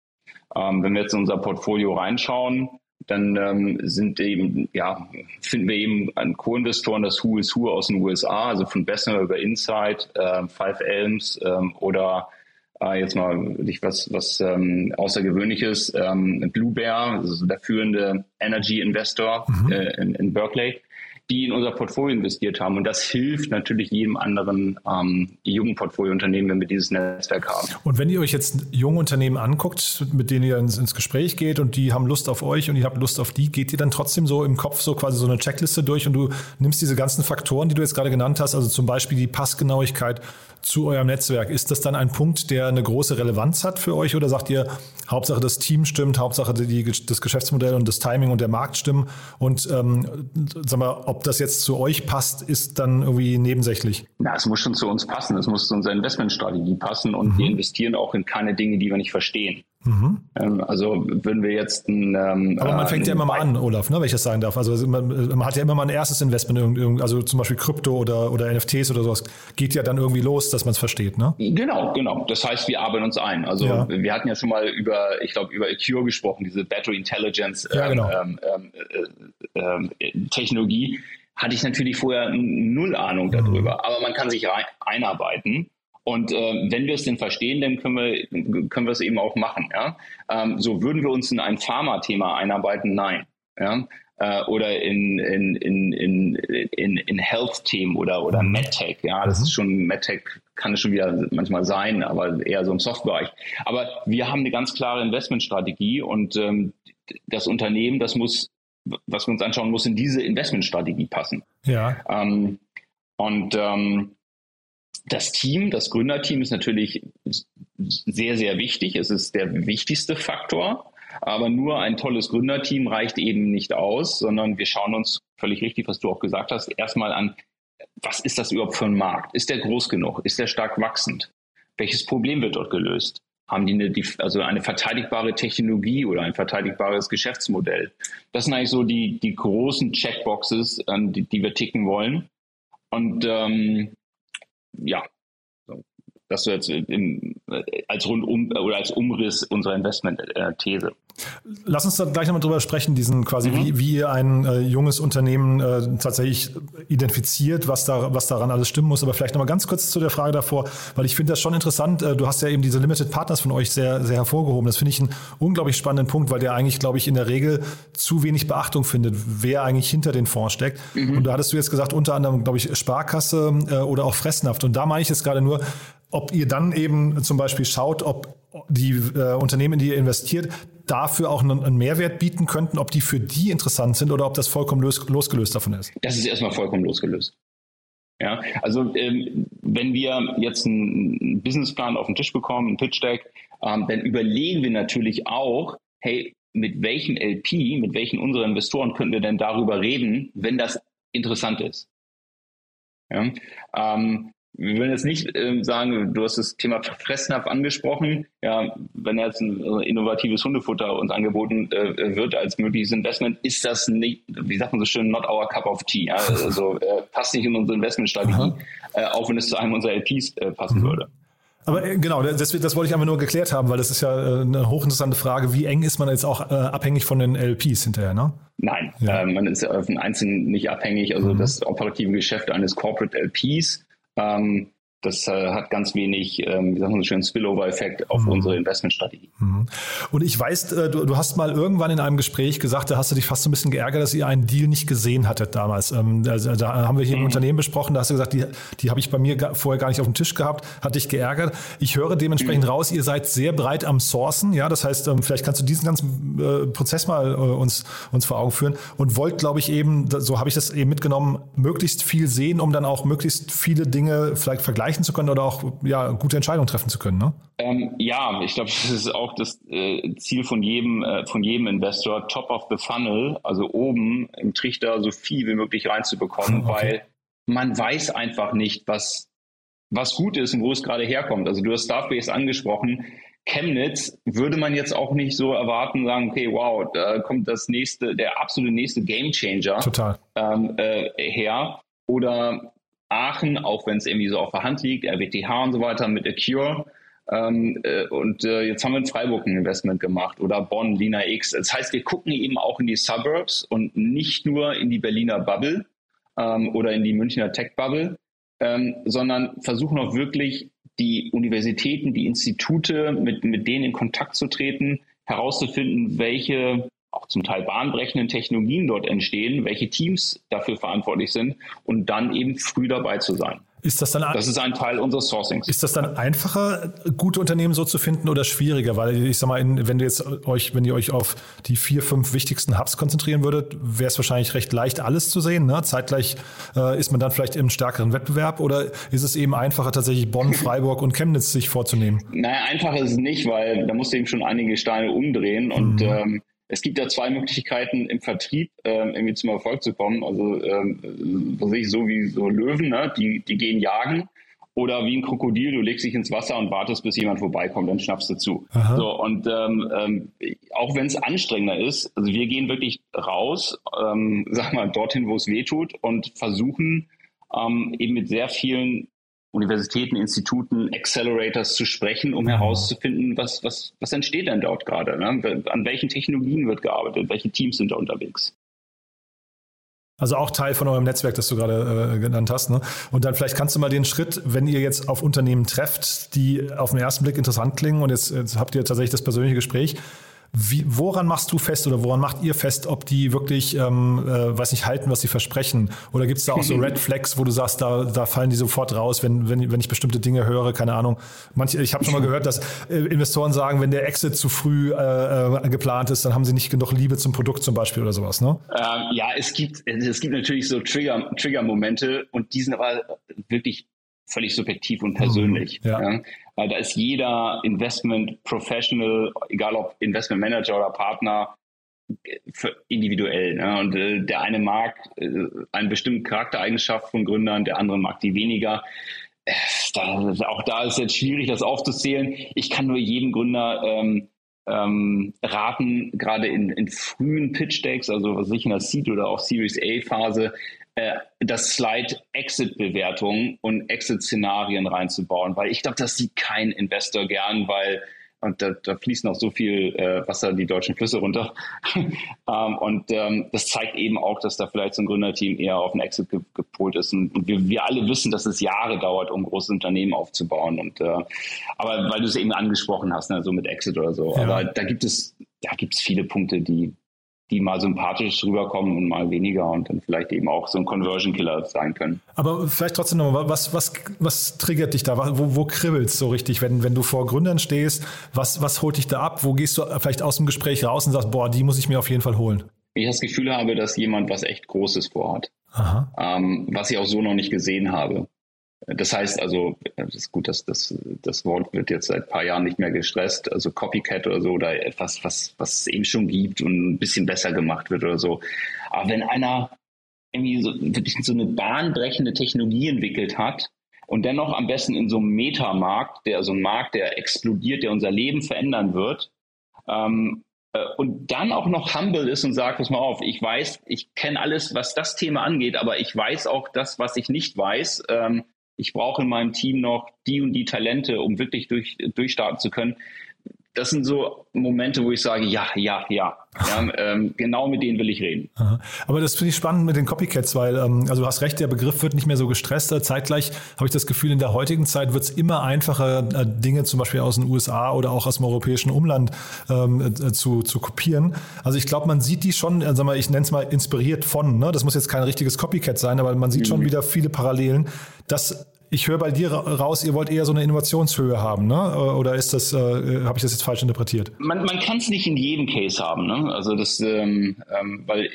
Ähm, wenn wir jetzt in unser Portfolio reinschauen, dann ähm, sind eben, ja, finden wir eben an Co-Investoren das Who is Who aus den USA, also von Bessemer über Insight, äh, Five Elms ähm, oder äh, jetzt mal wirklich was, was ähm, Außergewöhnliches, ähm, Blue Bear, also der führende Energy Investor mhm. äh, in, in Berkeley die in unser Portfolio investiert haben. Und das hilft natürlich jedem anderen ähm, jungen Portfoliounternehmen, wenn wir dieses Netzwerk haben. Und wenn ihr euch jetzt junge Unternehmen anguckt, mit denen ihr ins, ins, Gespräch geht und die haben Lust auf euch und ihr habt Lust auf die, geht ihr dann trotzdem so im Kopf so quasi so eine Checkliste durch und du nimmst diese ganzen Faktoren, die du jetzt gerade genannt hast, also zum Beispiel die Passgenauigkeit zu eurem Netzwerk. Ist das dann ein Punkt, der eine große Relevanz hat für euch oder sagt ihr, Hauptsache das Team stimmt, Hauptsache die, das Geschäftsmodell und das Timing und der Markt stimmen und ähm, sag mal, ob das jetzt zu euch passt, ist dann irgendwie nebensächlich? Na, es muss schon zu uns passen, es muss zu unserer Investmentstrategie passen und mhm. wir investieren auch in keine Dinge, die wir nicht verstehen. Mhm. Ähm, also würden wir jetzt ein, ähm, Aber man fängt ja immer mal an, Olaf, ne, wenn ich das sagen darf. Also man, man hat ja immer mal ein erstes Investment, also zum Beispiel Krypto oder, oder NFTs oder sowas, geht ja dann irgendwie los, dass man es versteht, ne? Genau, genau. Das heißt, wir arbeiten uns ein. Also ja. wir hatten ja schon mal über, ich glaube, über Acure gesprochen, diese Battery Intelligence ja, genau. ähm, ähm, äh, äh, Technologie. Hatte ich natürlich vorher null Ahnung darüber. Mhm. Aber man kann sich rein, einarbeiten. Und äh, wenn wir es denn verstehen, dann können wir, können wir es eben auch machen. Ja? Ähm, so würden wir uns in ein Pharma-Thema einarbeiten? Nein. Ja? Äh, oder in, in, in, in, in, in Health-Themen oder, oder mhm. MedTech. Ja, das ist mhm. schon, MedTech kann es schon wieder manchmal sein, aber eher so im Softbereich. Aber wir haben eine ganz klare Investmentstrategie und ähm, das Unternehmen, das muss, was wir uns anschauen, muss in diese Investmentstrategie passen. Ja. Ähm, und ähm, das Team, das Gründerteam ist natürlich sehr, sehr wichtig. Es ist der wichtigste Faktor. Aber nur ein tolles Gründerteam reicht eben nicht aus, sondern wir schauen uns völlig richtig, was du auch gesagt hast, erstmal an, was ist das überhaupt für ein Markt? Ist der groß genug? Ist der stark wachsend? Welches Problem wird dort gelöst? Haben die eine, also eine verteidigbare Technologie oder ein verteidigbares Geschäftsmodell? Das sind eigentlich so die, die großen Checkboxes, die, die wir ticken wollen. Und ähm, ja, das so jetzt im, als Rundum oder als Umriss unserer Investment-These. Lass uns da gleich nochmal drüber sprechen, diesen quasi, mhm. wie, wie ihr ein äh, junges Unternehmen äh, tatsächlich identifiziert, was da, was daran alles stimmen muss. Aber vielleicht nochmal ganz kurz zu der Frage davor, weil ich finde das schon interessant. Äh, du hast ja eben diese Limited Partners von euch sehr, sehr hervorgehoben. Das finde ich einen unglaublich spannenden Punkt, weil der eigentlich, glaube ich, in der Regel zu wenig Beachtung findet, wer eigentlich hinter den Fonds steckt. Mhm. Und da hattest du jetzt gesagt, unter anderem, glaube ich, Sparkasse äh, oder auch Fressnaft. Und da meine ich jetzt gerade nur, ob ihr dann eben zum Beispiel schaut, ob die äh, Unternehmen, die ihr investiert, dafür auch einen, einen, Mehrwert bieten könnten, ob die für die interessant sind oder ob das vollkommen los, losgelöst davon ist? Das ist erstmal vollkommen losgelöst. Ja, also ähm, wenn wir jetzt einen Businessplan auf den Tisch bekommen, einen Pitch Deck, ähm, dann überlegen wir natürlich auch, hey, mit welchem LP, mit welchen unserer Investoren könnten wir denn darüber reden, wenn das interessant ist? Ja, ähm, wir würden jetzt nicht ähm, sagen, du hast das Thema Fressnapf angesprochen. Ja, wenn jetzt ein äh, innovatives Hundefutter uns angeboten äh, wird als mögliches Investment, ist das nicht, wie sagt man so schön, not our cup of tea. Ja? Also äh, passt nicht in unsere Investmentstrategie, äh, auch wenn es zu einem unserer LPs äh, passen mhm. würde. Aber äh, genau, das, das wollte ich einfach nur geklärt haben, weil das ist ja eine hochinteressante Frage. Wie eng ist man jetzt auch abhängig von den LPs hinterher, ne? Nein, ja. man ist auf den Einzelnen nicht abhängig. Also mhm. das operative Geschäft eines Corporate LPs ähm, das äh, hat ganz wenig, ähm, wie sagt man so schön, Spillover-Effekt auf mhm. unsere Investmentstrategie. Mhm. Und ich weiß, äh, du, du, hast mal irgendwann in einem Gespräch gesagt, da hast du dich fast so ein bisschen geärgert, dass ihr einen Deal nicht gesehen hattet damals. Ähm, also, da haben wir hier mhm. im Unternehmen besprochen, da hast du gesagt, die, die habe ich bei mir vorher gar nicht auf dem Tisch gehabt, hat dich geärgert. Ich höre dementsprechend mhm. raus, ihr seid sehr breit am Sourcen, ja, das heißt, ähm, vielleicht kannst du diesen ganzen äh, Prozess mal uns, uns vor Augen führen und wollt, glaube ich, eben, so habe ich das eben mitgenommen, möglichst viel sehen, um dann auch möglichst viele Dinge vielleicht vergleichen erreichen zu können oder auch ja, gute Entscheidungen treffen zu können. Ne? Ähm, ja, ich glaube, das ist auch das äh, Ziel von jedem, äh, von jedem Investor, top of the funnel, also oben im Trichter so viel wie möglich reinzubekommen, okay. weil man weiß einfach nicht, was, was gut ist und wo es gerade herkommt. Also du hast Starbase angesprochen. Chemnitz würde man jetzt auch nicht so erwarten, sagen, okay, wow, da kommt das nächste, der absolute nächste Gamechanger Total. Ähm, äh, her. Oder Aachen, auch wenn es irgendwie so auf der Hand liegt, RWTH und so weiter mit Acure. Ähm, äh, und äh, jetzt haben wir in Freiburg ein Investment gemacht oder Bonn, Lina X. Das heißt, wir gucken eben auch in die Suburbs und nicht nur in die Berliner Bubble ähm, oder in die Münchner Tech Bubble, ähm, sondern versuchen auch wirklich die Universitäten, die Institute, mit, mit denen in Kontakt zu treten, herauszufinden, welche auch zum Teil bahnbrechenden Technologien dort entstehen, welche Teams dafür verantwortlich sind und dann eben früh dabei zu sein. Ist das dann das ist ein Teil unseres Sourcings. Ist das dann einfacher, gute Unternehmen so zu finden oder schwieriger? Weil ich sag mal, wenn du jetzt euch, wenn ihr euch auf die vier, fünf wichtigsten Hubs konzentrieren würdet, wäre es wahrscheinlich recht leicht, alles zu sehen. Ne? Zeitgleich äh, ist man dann vielleicht im stärkeren Wettbewerb oder ist es eben einfacher, tatsächlich Bonn, Freiburg und Chemnitz sich vorzunehmen? Naja, einfacher ist es nicht, weil da musst du eben schon einige Steine umdrehen und mhm. ähm, es gibt ja zwei Möglichkeiten im Vertrieb ähm, irgendwie zum Erfolg zu kommen. Also ähm, was ich so wie so Löwen, ne? die, die gehen jagen oder wie ein Krokodil, du legst dich ins Wasser und wartest, bis jemand vorbeikommt, dann schnappst du zu. Aha. So, und ähm, ähm, auch wenn es anstrengender ist, also wir gehen wirklich raus, ähm, sag mal, dorthin, wo es weh tut und versuchen ähm, eben mit sehr vielen Universitäten, Instituten, Accelerators zu sprechen, um herauszufinden, was, was, was entsteht denn dort gerade? Ne? An welchen Technologien wird gearbeitet? Welche Teams sind da unterwegs? Also auch Teil von eurem Netzwerk, das du gerade äh, genannt hast. Ne? Und dann vielleicht kannst du mal den Schritt, wenn ihr jetzt auf Unternehmen trefft, die auf den ersten Blick interessant klingen und jetzt, jetzt habt ihr tatsächlich das persönliche Gespräch, wie, woran machst du fest oder woran macht ihr fest, ob die wirklich, ähm, äh, weiß nicht, halten, was sie versprechen? Oder gibt es da auch so Red Flags, wo du sagst, da, da fallen die sofort raus, wenn, wenn, wenn ich bestimmte Dinge höre, keine Ahnung. Manche, ich habe schon mal gehört, dass äh, Investoren sagen, wenn der Exit zu früh äh, äh, geplant ist, dann haben sie nicht genug Liebe zum Produkt zum Beispiel oder sowas, ne? Ähm, ja, es gibt, es gibt natürlich so Trigger, Trigger-Momente und die sind aber wirklich völlig subjektiv und persönlich. Mhm, ja. ja. Da ist jeder Investment Professional, egal ob Investment Manager oder Partner, individuell. Ne? Und äh, der eine mag äh, einen bestimmten Charaktereigenschaft von Gründern, der andere mag die weniger. Äh, da, auch da ist es jetzt schwierig, das aufzuzählen. Ich kann nur jedem Gründer ähm, ähm, raten, gerade in, in frühen Pitch-Decks, also was ich in der Seed oder auch Series A-Phase, das Slide Exit-Bewertung und Exit-Szenarien reinzubauen, weil ich glaube, das sieht kein Investor gern, weil und da, da fließt noch so viel äh, Wasser die deutschen Flüsse runter. ähm, und ähm, das zeigt eben auch, dass da vielleicht so ein Gründerteam eher auf einen Exit ge gepolt ist. Und, und wir, wir alle wissen, dass es Jahre dauert, um große Unternehmen aufzubauen. Und äh, aber weil du es eben angesprochen hast, ne, so mit Exit oder so. Ja. Aber da gibt es, da gibt es viele Punkte, die, die mal sympathisch rüberkommen und mal weniger und dann vielleicht eben auch so ein Conversion Killer sein können. Aber vielleicht trotzdem nochmal, was, was, was triggert dich da? Wo, wo kribbelst so richtig, wenn, wenn du vor Gründern stehst? Was, was holt dich da ab? Wo gehst du vielleicht aus dem Gespräch raus und sagst, boah, die muss ich mir auf jeden Fall holen? Ich das Gefühl habe, dass jemand was echt Großes vorhat. Ähm, was ich auch so noch nicht gesehen habe. Das heißt also, das ist gut, dass das, das Wort wird jetzt seit ein paar Jahren nicht mehr gestresst, also Copycat oder so oder etwas, was, was es eben schon gibt und ein bisschen besser gemacht wird oder so. Aber wenn einer irgendwie so, wirklich so eine bahnbrechende Technologie entwickelt hat und dennoch am besten in so einem Metamarkt, der so ein Markt, der explodiert, der unser Leben verändern wird, ähm, äh, und dann auch noch humble ist und sagt, pass mal auf, ich weiß, ich kenne alles, was das Thema angeht, aber ich weiß auch das, was ich nicht weiß. Ähm, ich brauche in meinem Team noch die und die Talente, um wirklich durch, durchstarten zu können. Das sind so Momente, wo ich sage, ja, ja, ja. ja ähm, genau mit denen will ich reden. Aber das finde ich spannend mit den Copycats, weil, ähm, also du hast recht, der Begriff wird nicht mehr so gestresst. Zeitgleich habe ich das Gefühl, in der heutigen Zeit wird es immer einfacher, äh, Dinge zum Beispiel aus den USA oder auch aus dem europäischen Umland ähm, äh, zu, zu kopieren. Also ich glaube, man sieht die schon, also mal, ich nenne es mal inspiriert von, ne? das muss jetzt kein richtiges Copycat sein, aber man sieht mhm. schon wieder viele Parallelen. Das ich höre bei dir raus, ihr wollt eher so eine Innovationshöhe haben, ne? Oder ist das, äh, habe ich das jetzt falsch interpretiert? Man, man kann es nicht in jedem Case haben, ne? Also das, ähm, ähm, weil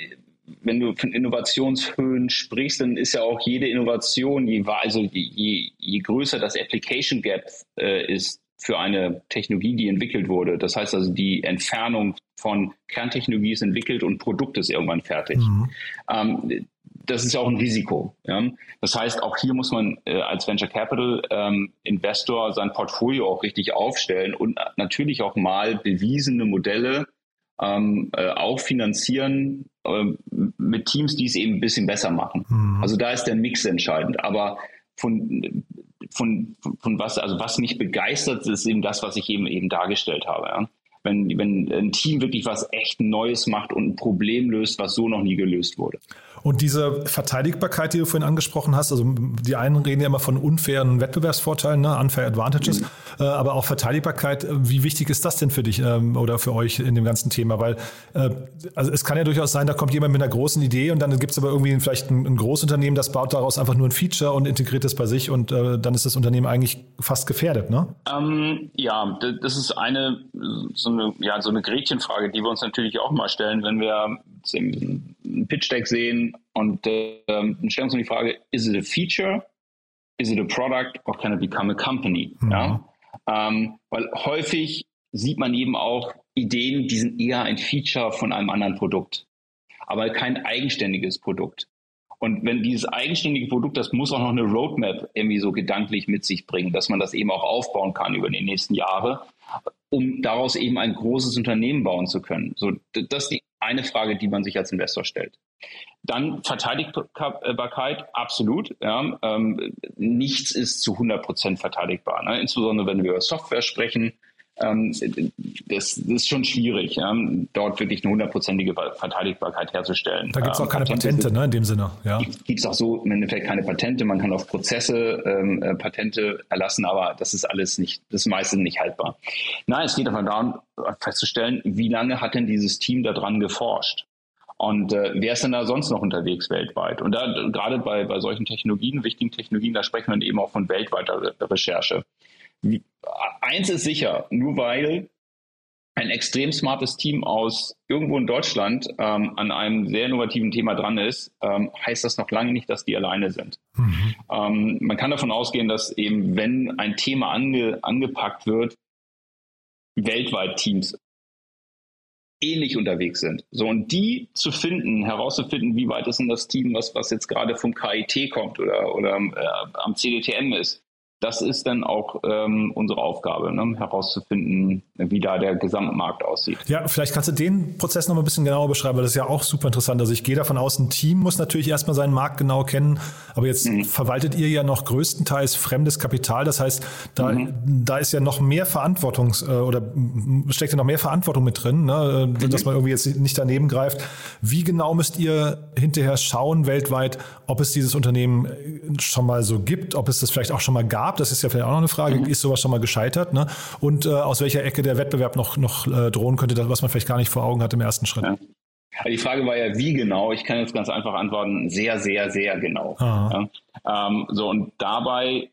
wenn du von Innovationshöhen sprichst, dann ist ja auch jede Innovation, je, also je, je größer das Application Gap äh, ist für eine Technologie, die entwickelt wurde. Das heißt also, die Entfernung von Kerntechnologie ist entwickelt und Produkt ist irgendwann fertig. Mhm. Ähm, das ist ja auch ein Risiko. Ja? Das heißt, auch hier muss man äh, als Venture Capital ähm, Investor sein Portfolio auch richtig aufstellen und natürlich auch mal bewiesene Modelle ähm, äh, auch finanzieren äh, mit Teams, die es eben ein bisschen besser machen. Mhm. Also da ist der Mix entscheidend. Aber von, von, von was, also was mich begeistert, ist eben das, was ich eben eben dargestellt habe. Ja? Wenn, wenn ein Team wirklich was echt Neues macht und ein Problem löst, was so noch nie gelöst wurde. Und diese Verteidigbarkeit, die du vorhin angesprochen hast, also die einen reden ja immer von unfairen Wettbewerbsvorteilen, ne, unfair advantages, mhm. äh, aber auch Verteidigbarkeit, wie wichtig ist das denn für dich ähm, oder für euch in dem ganzen Thema? Weil äh, also es kann ja durchaus sein, da kommt jemand mit einer großen Idee und dann gibt es aber irgendwie vielleicht ein, ein Großunternehmen, das baut daraus einfach nur ein Feature und integriert es bei sich und äh, dann ist das Unternehmen eigentlich fast gefährdet, ne? Ähm, ja, das ist eine so eine, ja, so eine Gretchenfrage, die wir uns natürlich auch mal stellen, wenn wir ein Pitch Deck sehen und äh, dann stellen uns die Frage, is it a feature, is it a product or can it become a company? Mhm. Ja? Ähm, weil häufig sieht man eben auch Ideen, die sind eher ein Feature von einem anderen Produkt, aber kein eigenständiges Produkt. Und wenn dieses eigenständige Produkt, das muss auch noch eine Roadmap irgendwie so gedanklich mit sich bringen, dass man das eben auch aufbauen kann über die nächsten Jahre, um daraus eben ein großes Unternehmen bauen zu können. So, das ist die eine Frage, die man sich als Investor stellt. Dann Verteidigbarkeit, absolut. Ja, ähm, nichts ist zu 100 Prozent verteidigbar. Ne? Insbesondere wenn wir über Software sprechen, ähm, das, das, ist schon schwierig, ja, dort wirklich eine hundertprozentige Verteidigbarkeit herzustellen. Da gibt es auch ähm, keine Patente, Patente ne, in dem Sinne. Ja. Gibt es auch so im Endeffekt keine Patente. Man kann auf Prozesse ähm, äh, Patente erlassen, aber das ist alles nicht, das ist meistens nicht haltbar. Nein, es geht einfach darum, festzustellen, wie lange hat denn dieses Team daran geforscht? Und äh, wer ist denn da sonst noch unterwegs weltweit? Und da gerade bei, bei solchen Technologien, wichtigen Technologien, da sprechen wir eben auch von weltweiter Recherche eins ist sicher, nur weil ein extrem smartes Team aus irgendwo in Deutschland ähm, an einem sehr innovativen Thema dran ist, ähm, heißt das noch lange nicht, dass die alleine sind. Mhm. Ähm, man kann davon ausgehen, dass eben, wenn ein Thema ange, angepackt wird, weltweit Teams ähnlich unterwegs sind. So, und die zu finden, herauszufinden, wie weit ist denn das Team, was, was jetzt gerade vom KIT kommt oder, oder äh, am CDTM ist, das ist dann auch ähm, unsere Aufgabe, ne? herauszufinden, wie da der Gesamtmarkt aussieht. Ja, vielleicht kannst du den Prozess noch mal ein bisschen genauer beschreiben, weil das ist ja auch super interessant. Also ich gehe davon aus, ein Team muss natürlich erstmal seinen Markt genau kennen, aber jetzt mhm. verwaltet ihr ja noch größtenteils fremdes Kapital. Das heißt, da, mhm. da ist ja noch mehr Verantwortung äh, oder steckt ja noch mehr Verantwortung mit drin, ne? mhm. dass man irgendwie jetzt nicht daneben greift. Wie genau müsst ihr hinterher schauen weltweit, ob es dieses Unternehmen schon mal so gibt, ob es das vielleicht auch schon mal gab? Das ist ja vielleicht auch noch eine Frage. Mhm. Ist sowas schon mal gescheitert? Ne? Und äh, aus welcher Ecke der Wettbewerb noch, noch äh, drohen könnte, das, was man vielleicht gar nicht vor Augen hat im ersten Schritt? Ja. Die Frage war ja, wie genau? Ich kann jetzt ganz einfach antworten, sehr, sehr, sehr genau. Ja? Ähm, so, und dabei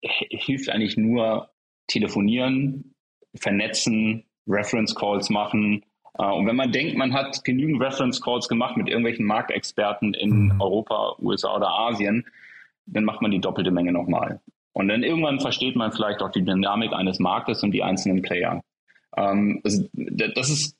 hilft eigentlich nur telefonieren, vernetzen, Reference Calls machen. Äh, und wenn man denkt, man hat genügend Reference Calls gemacht mit irgendwelchen Marktexperten in mhm. Europa, USA oder Asien, dann macht man die doppelte Menge nochmal. Und dann irgendwann versteht man vielleicht auch die Dynamik eines Marktes und die einzelnen Player. Ähm, also, das ist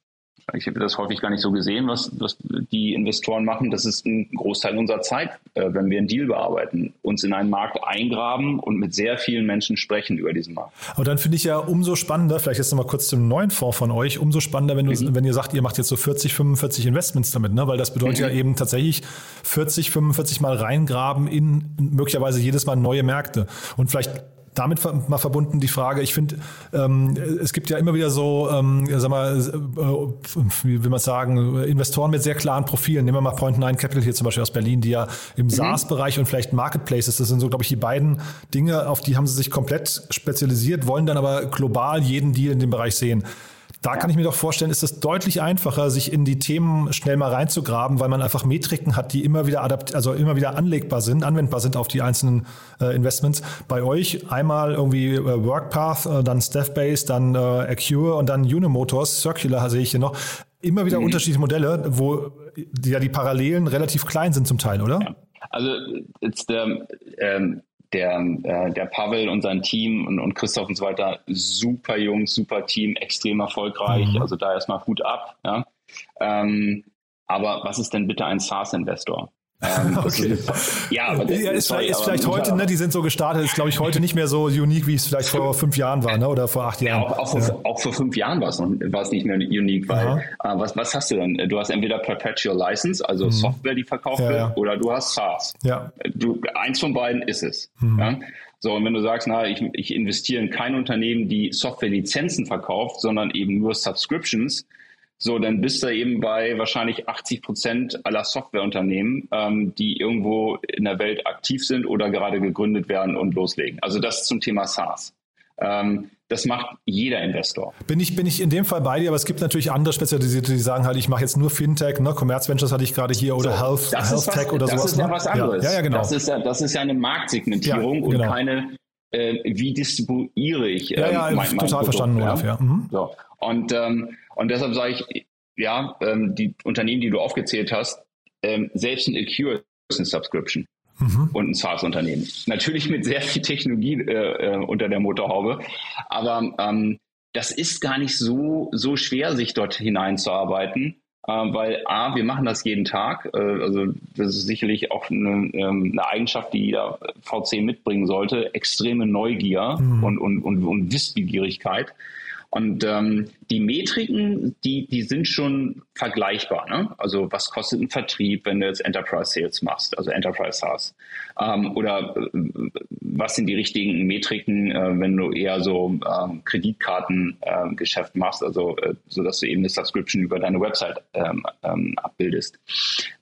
ich habe das häufig gar nicht so gesehen, was, was die Investoren machen. Das ist ein Großteil unserer Zeit, äh, wenn wir einen Deal bearbeiten, uns in einen Markt eingraben und mit sehr vielen Menschen sprechen über diesen Markt. Aber dann finde ich ja umso spannender, vielleicht jetzt nochmal kurz zum neuen Fonds von euch, umso spannender, wenn, du, mhm. wenn ihr sagt, ihr macht jetzt so 40, 45 Investments damit, ne? weil das bedeutet mhm. ja eben tatsächlich 40, 45 Mal reingraben in möglicherweise jedes Mal neue Märkte. Und vielleicht damit mal verbunden die Frage, ich finde, ähm, es gibt ja immer wieder so, ähm, sag mal, äh, wie will man sagen, Investoren mit sehr klaren Profilen. Nehmen wir mal Point Nine Capital hier zum Beispiel aus Berlin, die ja im mhm. SaaS-Bereich und vielleicht Marketplaces, das sind so, glaube ich, die beiden Dinge, auf die haben sie sich komplett spezialisiert, wollen dann aber global jeden Deal in dem Bereich sehen. Da kann ich mir doch vorstellen, ist es deutlich einfacher, sich in die Themen schnell mal reinzugraben, weil man einfach Metriken hat, die immer wieder adapt also immer wieder anlegbar sind, anwendbar sind auf die einzelnen äh, Investments. Bei euch einmal irgendwie äh, WorkPath, äh, dann Staffbase, dann äh, Accure und dann Unimotors, Circular sehe ich hier noch. Immer wieder mhm. unterschiedliche Modelle, wo die, ja die Parallelen relativ klein sind zum Teil, oder? Ja. Also jetzt der, ähm, der, äh, der Pavel und sein Team und, und Christoph und so weiter, super Jungs, super Team, extrem erfolgreich. Mhm. Also da erstmal Hut ab. Ja. Ähm, aber was ist denn bitte ein SaaS-Investor? Ähm, okay. Ist, ja, aber ja, ist, sorry, ist vielleicht heute, ne, die sind so gestartet, ist glaube ich heute nicht mehr so unique, wie es vielleicht vor fünf Jahren war, ne, oder vor acht Jahren. Ja, auch, auch, ja. Vor, auch vor fünf Jahren war es war es nicht mehr unique, weil äh, was, was hast du dann? Du hast entweder Perpetual License, also mhm. Software, die verkauft wird, oder du hast SaaS. Ja. Du, eins von beiden ist es. Mhm. Ja? So, und wenn du sagst, na, ich, ich investiere in kein Unternehmen, die Software-Lizenzen verkauft, sondern eben nur Subscriptions, so, dann bist du eben bei wahrscheinlich 80 Prozent aller Softwareunternehmen, ähm, die irgendwo in der Welt aktiv sind oder gerade gegründet werden und loslegen. Also das zum Thema SaaS. Ähm, das macht jeder Investor. Bin ich, bin ich in dem Fall bei dir, aber es gibt natürlich andere Spezialisierte, die sagen halt, ich mache jetzt nur Fintech, ne? Commerce Ventures hatte ich gerade hier oder so, Health, Health Tech oder das sowas. Das ist ja ne? was anderes. Ja, ja, genau. Das ist ja, das ist ja eine Marktsegmentierung ja, genau. und keine, äh, wie distribuiere ich. Äh, ja, ja, mein, mein total Produkt, verstanden, ja? Olaf, ja. Mhm. So. Und, ähm, und deshalb sage ich, ja, ähm, die Unternehmen, die du aufgezählt hast, ähm, selbst ein Acure ist eine Subscription mhm. und ein SaaS-Unternehmen. Natürlich mit sehr viel Technologie äh, äh, unter der Motorhaube, aber ähm, das ist gar nicht so, so schwer, sich dort hineinzuarbeiten. ähm, weil A, wir machen das jeden Tag. Äh, also das ist sicherlich auch eine, ähm, eine, Eigenschaft, die jeder VC mitbringen sollte. Extreme Neugier mhm. und, und, und, und Wissbegierigkeit. Und ähm, die Metriken, die, die sind schon vergleichbar. Ne? Also was kostet ein Vertrieb, wenn du jetzt Enterprise Sales machst, also Enterprise SaaS? Ähm, oder äh, was sind die richtigen Metriken, äh, wenn du eher so ähm, Kreditkartengeschäft äh, machst, also äh, so dass du eben eine Subscription über deine Website ähm, ähm, abbildest?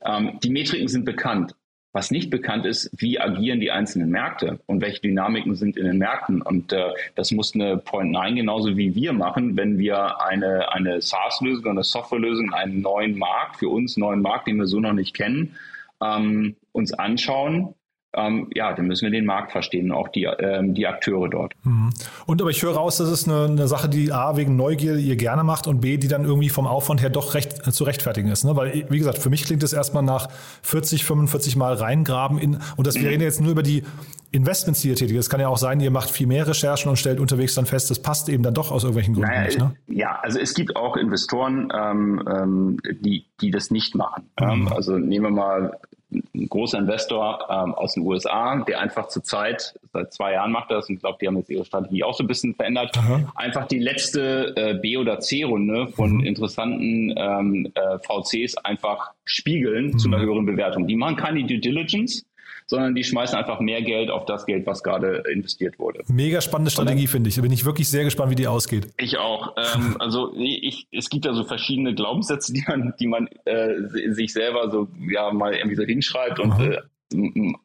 Ähm, die Metriken sind bekannt. Was nicht bekannt ist, wie agieren die einzelnen Märkte und welche Dynamiken sind in den Märkten. Und äh, das muss eine Point 9 genauso wie wir machen, wenn wir eine, eine SaaS-Lösung, eine Softwarelösung, einen neuen Markt, für uns neuen Markt, den wir so noch nicht kennen, ähm, uns anschauen ähm, ja, dann müssen wir den Markt verstehen, auch die, ähm, die Akteure dort. Mhm. Und aber ich höre raus, das ist eine, eine, Sache, die A, wegen Neugier ihr gerne macht und B, die dann irgendwie vom Aufwand her doch recht äh, zu rechtfertigen ist. Ne? Weil, wie gesagt, für mich klingt es erstmal nach 40, 45 Mal reingraben in, und das, wir mhm. reden jetzt nur über die Investments, die ihr tätigt. Es kann ja auch sein, ihr macht viel mehr Recherchen und stellt unterwegs dann fest, das passt eben dann doch aus irgendwelchen Gründen naja, nicht. Ne? Ja, also es gibt auch Investoren, ähm, ähm, die, die das nicht machen. Mhm. Ähm, also nehmen wir mal ein großer Investor ähm, aus den USA, der einfach zur Zeit, seit zwei Jahren macht das und ich glaube, die haben jetzt ihre Strategie auch so ein bisschen verändert, Aha. einfach die letzte äh, B- oder C-Runde von mhm. interessanten ähm, äh, VCs einfach spiegeln mhm. zu einer höheren Bewertung. Die machen keine Due Diligence, sondern die schmeißen einfach mehr Geld auf das Geld, was gerade investiert wurde. Mega spannende Strategie, finde ich. Da bin ich wirklich sehr gespannt, wie die ausgeht. Ich auch. Ähm, also ich, es gibt ja so verschiedene Glaubenssätze, die man, die man äh, sich selber so ja mal irgendwie so hinschreibt und äh,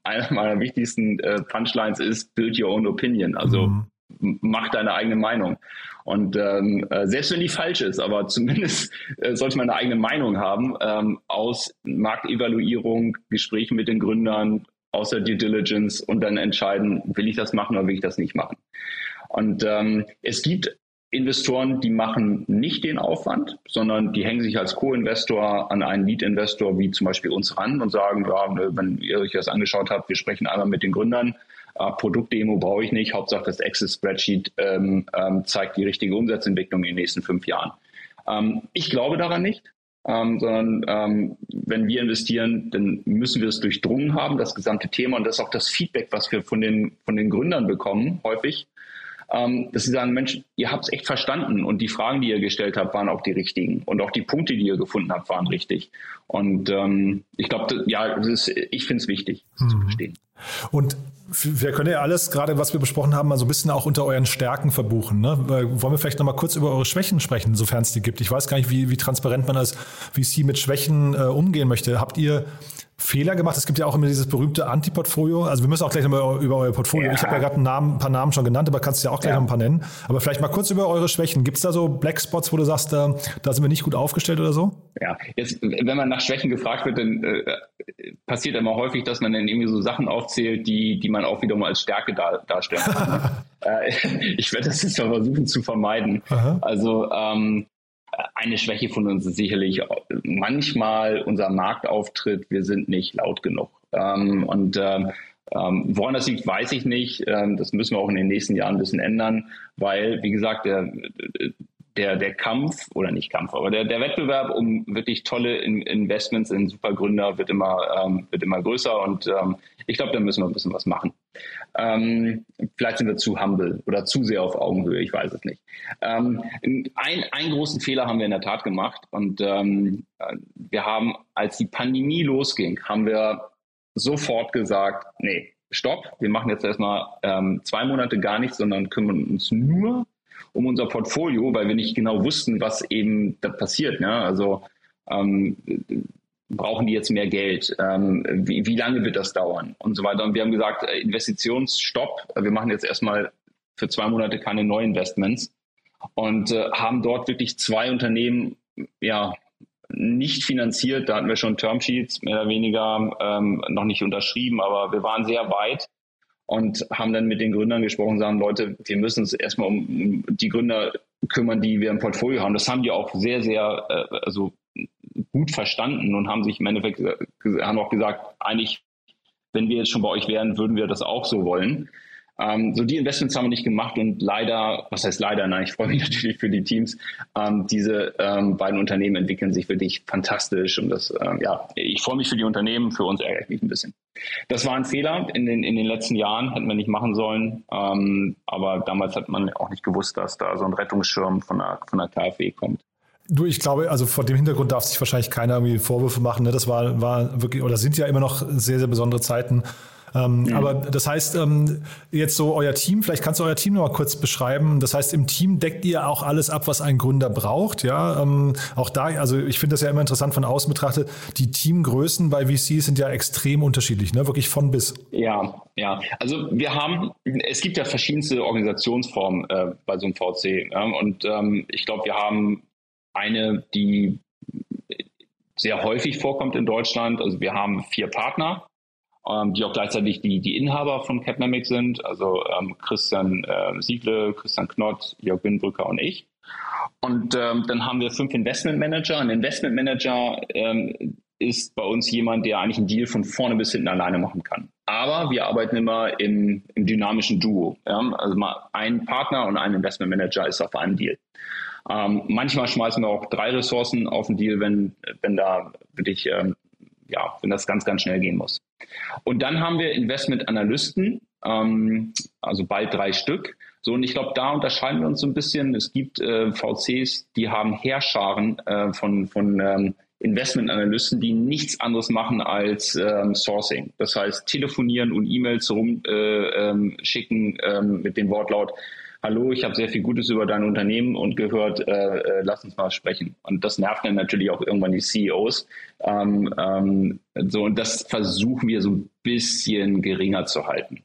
einer meiner wichtigsten äh, Punchlines ist Build your own opinion. Also mhm. mach deine eigene Meinung. Und ähm, äh, selbst wenn die falsch ist, aber zumindest äh, sollte man eine eigene Meinung haben ähm, aus Marktevaluierung, Gesprächen mit den Gründern, außer Due Diligence und dann entscheiden, will ich das machen oder will ich das nicht machen. Und ähm, es gibt Investoren, die machen nicht den Aufwand, sondern die hängen sich als Co-Investor an einen Lead-Investor wie zum Beispiel uns ran und sagen, ja, wenn ihr euch das angeschaut habt, wir sprechen einmal mit den Gründern, äh, Produktdemo brauche ich nicht, Hauptsache das Access-Spreadsheet ähm, ähm, zeigt die richtige Umsatzentwicklung in den nächsten fünf Jahren. Ähm, ich glaube daran nicht ähm, sondern ähm, wenn wir investieren, dann müssen wir es durchdrungen haben, das gesamte Thema und das ist auch das Feedback, was wir von den, von den Gründern bekommen, häufig, ähm, dass sie sagen, Mensch, ihr habt es echt verstanden und die Fragen, die ihr gestellt habt, waren auch die richtigen und auch die Punkte, die ihr gefunden habt, waren richtig. Und ähm, ich glaube, ja, ist, ich finde es wichtig, das mhm. zu verstehen. Und wir können ja alles, gerade was wir besprochen haben, mal so ein bisschen auch unter euren Stärken verbuchen. Ne? Wollen wir vielleicht noch mal kurz über eure Schwächen sprechen, sofern es die gibt? Ich weiß gar nicht, wie, wie transparent man als VC mit Schwächen äh, umgehen möchte. Habt ihr Fehler gemacht? Es gibt ja auch immer dieses berühmte Anti-Portfolio. Also wir müssen auch gleich nochmal über euer Portfolio. Ja. Ich habe ja gerade ein paar Namen schon genannt, aber kannst du ja auch gleich ja. noch ein paar nennen. Aber vielleicht mal kurz über eure Schwächen. Gibt es da so Blackspots, wo du sagst, da, da sind wir nicht gut aufgestellt oder so? Ja, jetzt, wenn man nach Schwächen gefragt wird, dann äh, passiert immer häufig, dass man dann irgendwie so Sachen aufzählt, die, die man auch wiederum als Stärke dar, darstellen kann. äh, ich werde das jetzt mal versuchen zu vermeiden. Aha. Also ähm, eine Schwäche von uns ist sicherlich manchmal unser Marktauftritt. Wir sind nicht laut genug. Ähm, und ähm, ähm, woran das liegt, weiß ich nicht. Das müssen wir auch in den nächsten Jahren ein bisschen ändern, weil, wie gesagt, der, der, der Kampf, oder nicht Kampf, aber der, der Wettbewerb um wirklich tolle in Investments in Supergründer wird immer, wird immer größer und ich glaube, da müssen wir ein bisschen was machen. Ähm, vielleicht sind wir zu humble oder zu sehr auf Augenhöhe, ich weiß es nicht. Ähm, ein, einen großen Fehler haben wir in der Tat gemacht und ähm, wir haben, als die Pandemie losging, haben wir sofort gesagt, nee, stopp, wir machen jetzt erstmal ähm, zwei Monate gar nichts, sondern kümmern uns nur um unser Portfolio, weil wir nicht genau wussten, was eben da passiert. Ne? Also ähm, brauchen die jetzt mehr Geld? Ähm, wie, wie lange wird das dauern? Und so weiter. Und wir haben gesagt, äh, Investitionsstopp. Wir machen jetzt erstmal für zwei Monate keine Neuinvestments und äh, haben dort wirklich zwei Unternehmen ja nicht finanziert. Da hatten wir schon Termsheets mehr oder weniger ähm, noch nicht unterschrieben, aber wir waren sehr weit und haben dann mit den Gründern gesprochen, sagen, Leute, wir müssen uns erstmal um die Gründer kümmern, die wir im Portfolio haben. Das haben die auch sehr, sehr äh, also gut verstanden und haben sich im Endeffekt haben auch gesagt, eigentlich, wenn wir jetzt schon bei euch wären, würden wir das auch so wollen. Ähm, so die Investments haben wir nicht gemacht und leider, was heißt leider, nein, ich freue mich natürlich für die Teams. Ähm, diese ähm, beiden Unternehmen entwickeln sich wirklich fantastisch und das, ähm, ja, ich freue mich für die Unternehmen, für uns ärgere ich mich ein bisschen. Das war ein Fehler in den, in den letzten Jahren, hätten wir nicht machen sollen. Ähm, aber damals hat man auch nicht gewusst, dass da so ein Rettungsschirm von der, von der KfW kommt. Du, ich glaube, also vor dem Hintergrund darf sich wahrscheinlich keiner irgendwie Vorwürfe machen. Ne? Das war, war wirklich, oder sind ja immer noch sehr, sehr besondere Zeiten. Ähm, mhm. Aber das heißt, ähm, jetzt so euer Team, vielleicht kannst du euer Team noch mal kurz beschreiben. Das heißt, im Team deckt ihr auch alles ab, was ein Gründer braucht. Ja, ähm, auch da, also ich finde das ja immer interessant von außen betrachtet. Die Teamgrößen bei VCs sind ja extrem unterschiedlich, ne? wirklich von bis. Ja, ja. Also wir haben, es gibt ja verschiedenste Organisationsformen äh, bei so einem VC. Ja? Und ähm, ich glaube, wir haben eine, die sehr häufig vorkommt in Deutschland. Also wir haben vier Partner ähm, die auch gleichzeitig die, die Inhaber von Capnamic sind, also ähm, Christian äh, Siegle, Christian Knott, Jörg Binbrücker und ich. Und ähm, dann haben wir fünf Investmentmanager. Ein Investmentmanager ähm, ist bei uns jemand, der eigentlich einen Deal von vorne bis hinten alleine machen kann. Aber wir arbeiten immer im, im dynamischen Duo. Ja? Also mal ein Partner und ein Investmentmanager ist auf einem Deal. Ähm, manchmal schmeißen wir auch drei Ressourcen auf den Deal, wenn, wenn da wirklich ähm, ja, wenn das ganz, ganz schnell gehen muss. Und dann haben wir Investmentanalysten, ähm, also bald drei Stück. So, und ich glaube, da unterscheiden wir uns so ein bisschen. Es gibt äh, VCs, die haben Heerscharen äh, von, von ähm, Investmentanalysten, die nichts anderes machen als ähm, Sourcing. Das heißt, telefonieren und E-Mails rumschicken äh, ähm, ähm, mit dem Wortlaut, hallo, ich habe sehr viel Gutes über dein Unternehmen und gehört, äh, äh, lass uns mal sprechen. Und das nervt dann natürlich auch irgendwann die CEOs. Ähm, ähm, so, und das versuchen wir so ein bisschen geringer zu halten.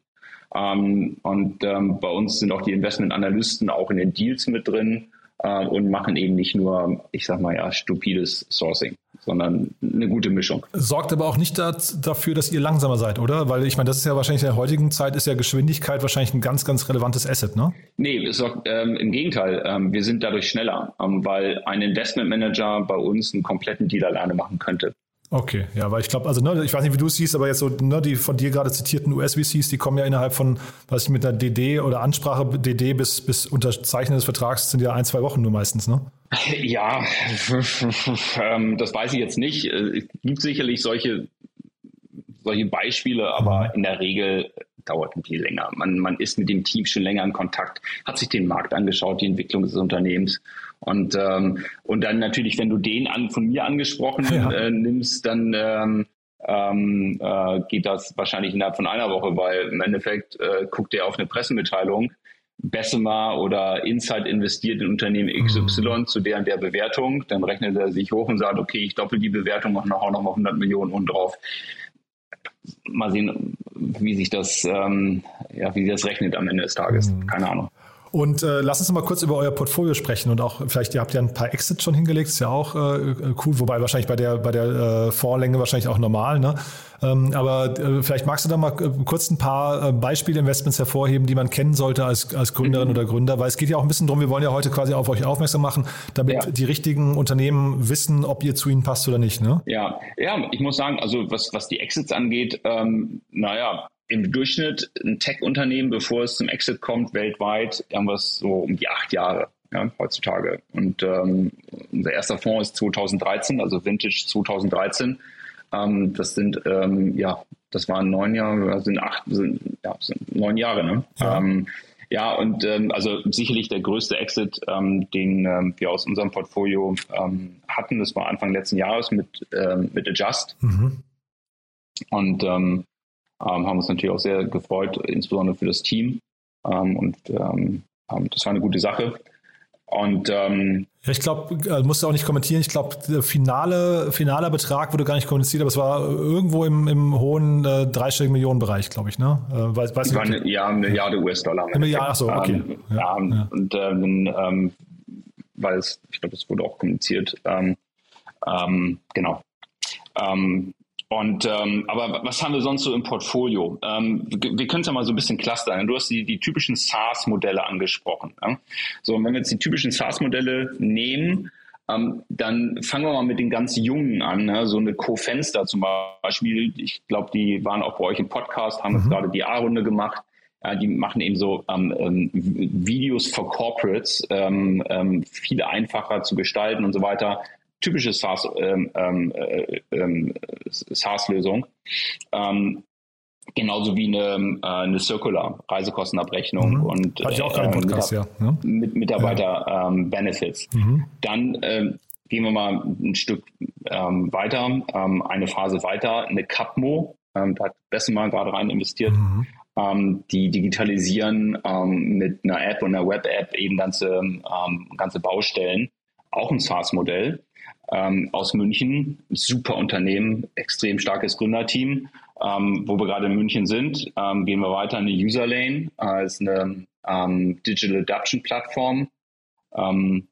Ähm, und ähm, bei uns sind auch die Investmentanalysten auch in den Deals mit drin äh, und machen eben nicht nur, ich sag mal ja, stupides Sourcing sondern eine gute Mischung. Sorgt aber auch nicht dafür, dass ihr langsamer seid, oder? Weil ich meine, das ist ja wahrscheinlich in der heutigen Zeit ist ja Geschwindigkeit wahrscheinlich ein ganz, ganz relevantes Asset, ne? Nee, es sorgt, ähm, im Gegenteil, ähm, wir sind dadurch schneller, ähm, weil ein Investmentmanager bei uns einen kompletten Deal alleine machen könnte. Okay, ja, weil ich glaube, also ne, ich weiß nicht, wie du es siehst, aber jetzt so ne, die von dir gerade zitierten US-VCs, die kommen ja innerhalb von, was ich mit einer DD oder Ansprache DD bis, bis Unterzeichnen des Vertrags sind ja ein, zwei Wochen nur meistens, ne? Ja, ähm, das weiß ich jetzt nicht. Es gibt sicherlich solche, solche Beispiele, aber mhm. in der Regel dauert ein bisschen länger. Man, man ist mit dem Team schon länger in Kontakt, hat sich den Markt angeschaut, die Entwicklung des Unternehmens. Und, ähm, und dann natürlich, wenn du den an, von mir angesprochen ja. äh, nimmst, dann ähm, ähm, äh, geht das wahrscheinlich innerhalb von einer Woche, weil im Endeffekt äh, guckt er auf eine Pressemitteilung, Bessemer oder Insight investiert in Unternehmen XY mhm. zu deren der Bewertung, dann rechnet er sich hoch und sagt, okay, ich doppel die Bewertung und auch noch mal 100 Millionen und drauf. Mal sehen, wie sich das, ähm, ja, wie sich das rechnet am Ende des Tages. Mhm. Keine Ahnung. Und äh, lass uns mal kurz über euer Portfolio sprechen und auch vielleicht, ihr habt ja ein paar Exits schon hingelegt, ist ja auch äh, cool, wobei wahrscheinlich bei der, bei der äh, Vorlänge wahrscheinlich auch normal, ne? Ähm, aber äh, vielleicht magst du da mal äh, kurz ein paar äh, Beispielinvestments hervorheben, die man kennen sollte als, als Gründerin mhm. oder Gründer, weil es geht ja auch ein bisschen drum, wir wollen ja heute quasi auf euch aufmerksam machen, damit ja. die richtigen Unternehmen wissen, ob ihr zu ihnen passt oder nicht, ne? Ja, ja, ich muss sagen, also was, was die Exits angeht, ähm, naja, im Durchschnitt ein Tech-Unternehmen, bevor es zum Exit kommt, weltweit irgendwas so um die acht Jahre ja, heutzutage. Und ähm, unser erster Fonds ist 2013, also Vintage 2013. Ähm, das sind ähm, ja, das waren neun Jahre, sind acht, sind, ja, sind neun Jahre. Ne? Ja. Ähm, ja, und ähm, also sicherlich der größte Exit, ähm, den ähm, wir aus unserem Portfolio ähm, hatten, das war Anfang letzten Jahres mit, ähm, mit Adjust. Mhm. Und ähm, ähm, haben uns natürlich auch sehr gefreut, insbesondere für das Team. Ähm, und ähm, ähm das war eine gute Sache. Und ähm, ich glaube, äh, musst du auch nicht kommentieren. Ich glaube, der finale, finaler Betrag wurde gar nicht kommuniziert, aber es war irgendwo im, im hohen äh, dreistelligen Millionenbereich, glaube ich. Ne? Äh, weiß, weiß war eine, ja, eine Milliarde US-Dollar. Eine Milliarde, ach so, okay. Ähm, ja, ja, und äh, ähm, weil es, ich glaube, es wurde auch kommuniziert. Ähm, ähm, genau. Und ähm, aber was haben wir sonst so im Portfolio? Ähm, wir, wir können es ja mal so ein bisschen clustern. Du hast die, die typischen SaaS-Modelle angesprochen. Ja? So, und wenn wir jetzt die typischen SaaS-Modelle nehmen, ähm, dann fangen wir mal mit den ganz Jungen an. Ne? So eine Co-Fenster zum Beispiel. Ich glaube, die waren auch bei euch im Podcast, haben mhm. jetzt gerade die A-Runde gemacht. Äh, die machen eben so ähm, ähm, Videos for Corporates ähm, ähm, viel einfacher zu gestalten und so weiter. Typische SaaS, ähm, ähm, äh, ähm, SaaS-Lösung. Ähm, genauso wie eine, äh, eine Circular Reisekostenabrechnung Mhm. und Hatte ich auch ähm, Podcast, ja. ne? mit Mitarbeiter ähm, Benefits. Mhm. Dann ähm, gehen wir mal ein Stück ähm, weiter, ähm, eine Phase weiter, eine Capmo, ähm, da hat Bessemer gerade rein investiert. Mhm. Ähm, die digitalisieren ähm, mit einer App und einer Web-App eben ganze, ähm, ganze Baustellen. Auch ein SaaS-Modell ähm, aus München. Super Unternehmen, extrem starkes Gründerteam. Ähm, wo wir gerade in München sind, ähm, gehen wir weiter in eine Userlane. Äh, ist eine ähm, Digital Adoption Plattform. Ähm,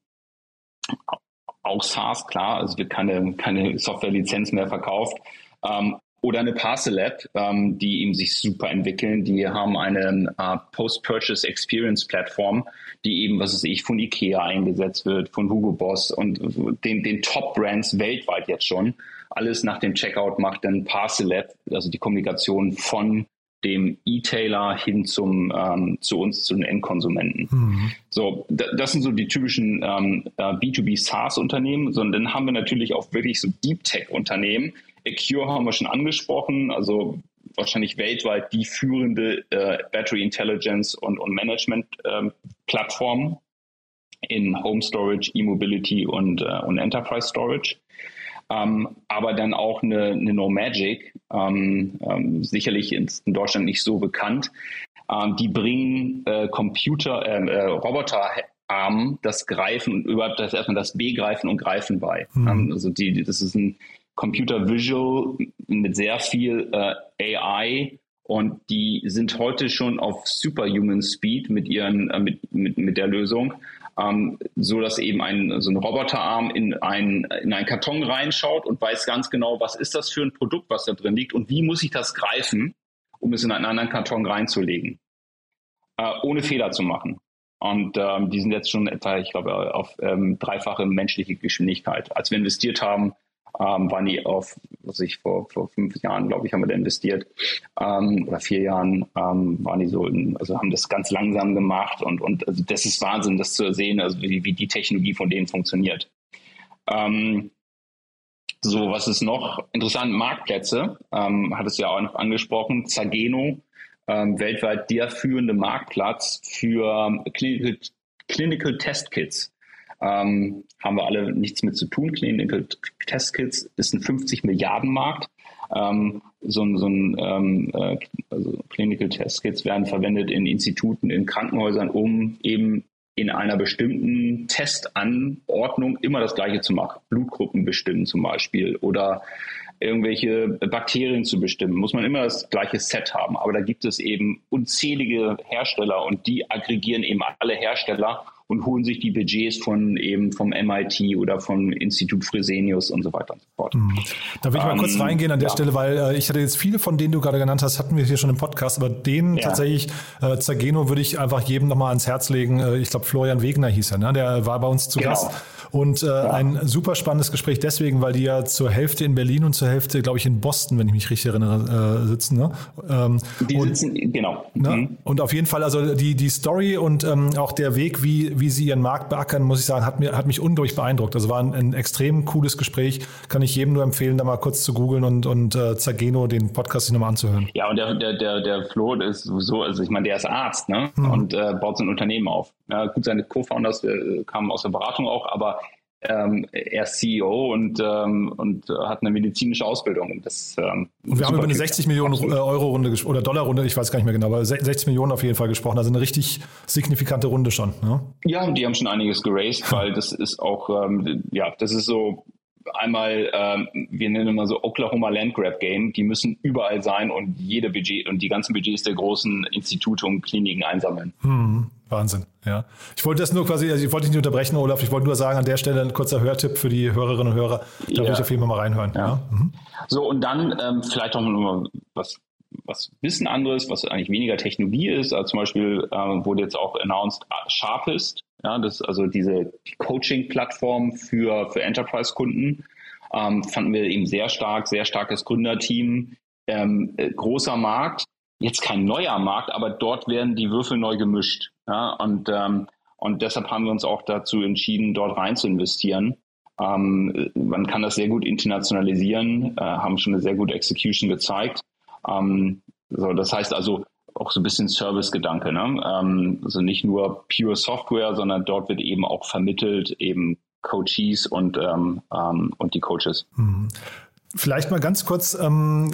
auch SaaS, klar, also wird keine, keine Software-Lizenz mehr verkauft. Oder eine Parcel App, ähm, die eben sich super entwickeln. Die haben eine äh, Post-Purchase Experience Plattform, die eben, was weiß ich, von Ikea eingesetzt wird, von Hugo Boss und den, den Top-Brands weltweit jetzt schon. Alles nach dem Checkout macht dann Parcel App, also die Kommunikation von dem E-Tailer hin zum, ähm, zu uns, zu den Endkonsumenten. Mhm. So, da, das sind so die typischen ähm, äh, B2B SaaS-Unternehmen, sondern dann haben wir natürlich auch wirklich so Deep Tech-Unternehmen. Acure haben wir schon angesprochen, also wahrscheinlich weltweit die führende äh, Battery Intelligence und, und Management ähm, Plattform in Home Storage, E-Mobility und, äh, und Enterprise Storage. Ähm, aber dann auch eine, eine No Magic, ähm, ähm, sicherlich in, in Deutschland nicht so bekannt. Ähm, die bringen äh, Computer, äh, äh, Roboterarmen das Greifen und überhaupt das erstmal das Begreifen und Greifen bei. Mhm. Ähm, also die, das ist ein Computer Visual mit sehr viel äh, AI und die sind heute schon auf Superhuman Speed mit ihren äh, mit, mit, mit der Lösung ähm, so dass eben ein, so ein Roboterarm in, ein, in einen Karton reinschaut und weiß ganz genau, was ist das für ein Produkt, was da drin liegt und wie muss ich das greifen, um es in einen anderen Karton reinzulegen, äh, ohne Fehler zu machen. Und ähm, die sind jetzt schon etwa, ich glaube, auf ähm, dreifache menschliche Geschwindigkeit. Als wir investiert haben, ähm, waren die auf, was ich vor, vor fünf Jahren, glaube ich, haben wir da investiert, ähm, oder vier Jahren ähm, waren die so, also haben das ganz langsam gemacht und, und also das ist Wahnsinn, das zu sehen, also wie, wie die Technologie von denen funktioniert. Ähm, so, was ist noch interessant? Marktplätze, ähm, hat es ja auch noch angesprochen. Zageno, ähm, weltweit der führende Marktplatz für Clinical, Clinical Test Kits. Ähm, haben wir alle nichts mit zu tun. Clinical Test Kits ist ein 50 Milliarden Markt. Ähm, so, ein- so ein ähm, äh, also Clinical Test Kits werden verwendet in Instituten, in Krankenhäusern, um eben in einer bestimmten Testanordnung immer das Gleiche zu machen. Blutgruppen bestimmen zum Beispiel oder irgendwelche Bakterien zu bestimmen, muss man immer das gleiche Set haben. Aber da gibt es eben unzählige Hersteller und die aggregieren eben alle Hersteller und holen sich die Budgets von eben vom MIT oder vom Institut Fresenius und so weiter und so fort. Da will ich mal Ähm, kurz reingehen an der ja. Stelle, weil äh, ich hatte jetzt viele von denen du gerade genannt hast, hatten wir hier schon im Podcast, aber den Ja. tatsächlich, äh, Zageno würde ich einfach jedem nochmal ans Herz legen. Äh, ich glaube, Florian Wegner hieß er, ne? der war bei uns zu Genau. Gast. Und äh, ein super spannendes Gespräch deswegen, weil die ja zur Hälfte in Berlin und zur Hälfte, glaube ich, in Boston, wenn ich mich richtig erinnere, äh, sitzen. Ne? Ähm, Die und, sitzen, genau. Ne? Mhm. Und auf jeden Fall, also die, die Story und ähm, auch der Weg, wie, wie sie ihren Markt beackern, muss ich sagen, hat, mir, hat mich unglaublich beeindruckt. Also war ein, ein extrem cooles Gespräch. Kann ich jedem nur empfehlen, da mal kurz zu googeln und, und äh, Zageno den Podcast sich nochmal anzuhören. Ja, und der, der, der, der Flo ist sowieso, also ich meine, der ist Arzt, ne? Mhm. Und äh, baut so ein Unternehmen auf. Ja, gut, seine Co-Founders äh, kamen aus der Beratung auch, aber ähm, er ist CEO und, ähm, und hat eine medizinische Ausbildung. Und, das, ähm, Und wir haben über eine Typ. 60 Millionen. Euro Runde oder Dollar Runde, ich weiß gar nicht mehr genau, aber se- 60 Millionen auf jeden Fall gesprochen. Also eine richtig signifikante Runde schon. Ne? Ja, die haben schon einiges geraced, weil das ist auch, ähm, ja, das ist so einmal, ähm, wir nennen immer so Oklahoma Land Grab Game, die müssen überall sein und jede Budget und die ganzen Budgets der großen Institute und Kliniken einsammeln. Hm, Wahnsinn, ja. Ich wollte das nur quasi, also ich wollte dich nicht unterbrechen, Olaf, ich wollte nur sagen, an der Stelle ein kurzer Hörtipp für die Hörerinnen und Hörer. Da Ja. würde ich auf jeden Fall mal reinhören. Ja. Ja. Mhm. So, und dann ähm, vielleicht auch noch was, was bisschen anderes, was eigentlich weniger Technologie ist. Also zum Beispiel ähm, wurde jetzt auch announced Sharpist, ja, das also diese Coaching-Plattform für, für Enterprise-Kunden. Ähm, fanden wir eben sehr stark, sehr starkes Gründerteam, ähm, äh, großer Markt. jetzt kein neuer Markt, aber dort werden die Würfel neu gemischt. Ja? Und, ähm, und deshalb haben wir uns auch dazu entschieden, dort rein zu investieren. Ähm, man kann das sehr gut internationalisieren, äh, haben schon eine sehr gute Execution gezeigt. Ähm, so, das heißt also auch so ein bisschen Service-Gedanke. Ne? Ähm, also nicht nur pure Software, sondern dort wird eben auch vermittelt, eben Coaches und, ähm, ähm, und die Coaches. Vielleicht mal ganz kurz, ähm,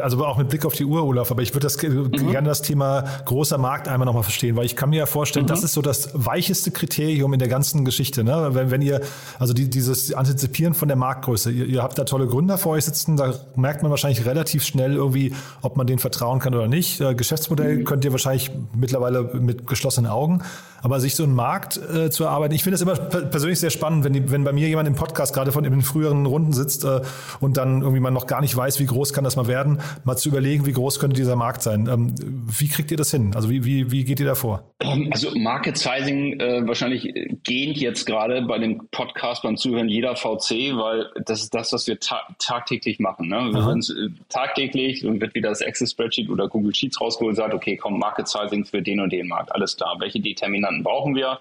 also auch mit Blick auf die Uhr, Olaf, aber ich würde das mhm. gerne das Thema großer Markt einmal nochmal verstehen, weil ich kann mir ja vorstellen, mhm. das ist so das weicheste Kriterium in der ganzen Geschichte. Ne? Wenn, wenn ihr, also die, dieses Antizipieren von der Marktgröße, ihr, ihr habt da tolle Gründer vor euch sitzen, da merkt man wahrscheinlich relativ schnell irgendwie, ob man denen vertrauen kann oder nicht. Äh, Geschäftsmodell mhm. könnt ihr wahrscheinlich mittlerweile mit geschlossenen Augen. Aber sich so einen Markt äh, zu erarbeiten, ich finde es immer persönlich sehr spannend, wenn, die, wenn bei mir jemand im Podcast gerade von in den früheren Runden sitzt äh, und dann irgendwie man noch gar nicht weiß, wie groß kann das mal werden, mal zu überlegen, wie groß könnte dieser Markt sein. Ähm, wie kriegt ihr das hin? Also wie, wie, wie geht ihr da vor? Also Market Sizing äh, wahrscheinlich gehend jetzt gerade bei dem Podcast beim Zuhören jeder VC, weil das ist das, was wir ta tagtäglich machen. Ne? Wir sind äh, tagtäglich und wird wieder das Access-Spreadsheet oder Google Sheets rausgeholt und sagt, okay, komm, Market Sizing für den und den Markt, alles klar. Welche Determinanten Varianten brauchen wir.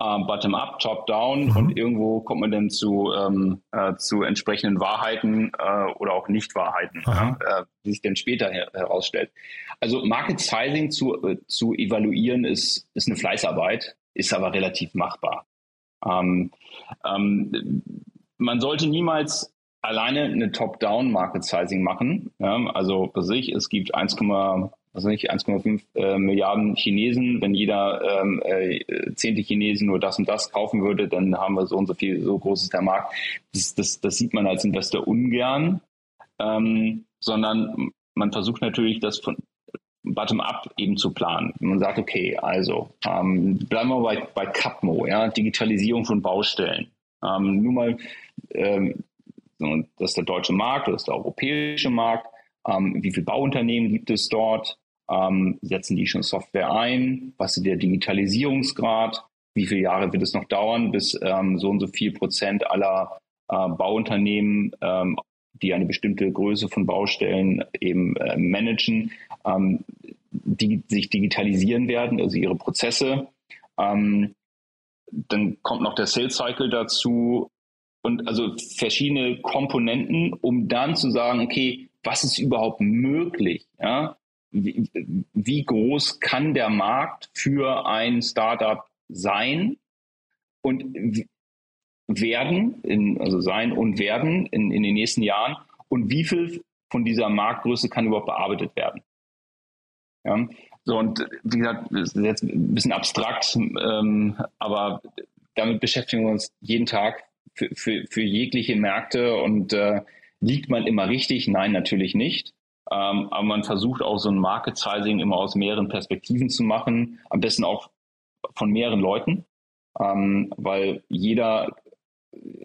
Uh, Bottom-up, Top-down mhm. und irgendwo kommt man dann zu, ähm, äh, zu entsprechenden Wahrheiten äh, oder auch Nicht-Wahrheiten, äh, die sich dann später her herausstellt. Also Market Sizing zu, äh, zu evaluieren ist, ist eine Fleißarbeit, ist aber relativ machbar. Ähm, ähm, man sollte niemals alleine eine Top-Down Market Sizing machen. Ja, also für sich, es gibt 1, also nicht 1,5 äh, Milliarden Chinesen. Wenn jeder ähm, äh, zehnte Chinesen nur das und das kaufen würde, dann haben wir so und so viel, so groß ist der Markt. Das, das, das sieht man als Investor ungern, ähm, sondern man versucht natürlich, das von bottom-up eben zu planen. Man sagt, okay, also ähm, bleiben wir bei, bei Capmo, ja, Digitalisierung von Baustellen. Ähm, nur mal, ähm, das ist der deutsche Markt, das ist der europäische Markt ähm, wie viele Bauunternehmen gibt es dort? Ähm, setzen die schon Software ein? Was ist der Digitalisierungsgrad? Wie viele Jahre wird es noch dauern, bis ähm, so und so viel Prozent aller äh, Bauunternehmen, ähm, die eine bestimmte Größe von Baustellen eben äh, managen, ähm, die sich digitalisieren werden, also ihre Prozesse? Ähm, dann kommt noch der Sales Cycle dazu und also verschiedene Komponenten, um dann zu sagen, okay, was ist überhaupt möglich? Ja? Wie, groß kann der Markt für ein Startup sein und werden, in, also sein und werden in, in den nächsten Jahren und wie viel von dieser Marktgröße kann überhaupt bearbeitet werden? Ja? So, und wie gesagt, das ist jetzt ein bisschen abstrakt, ähm, aber damit beschäftigen wir uns jeden Tag für, für, für jegliche Märkte und äh, Liegt man immer richtig? Nein, natürlich nicht. Ähm, aber man versucht auch so ein Market Sizing immer aus mehreren Perspektiven zu machen, am besten auch von mehreren Leuten, ähm, weil jeder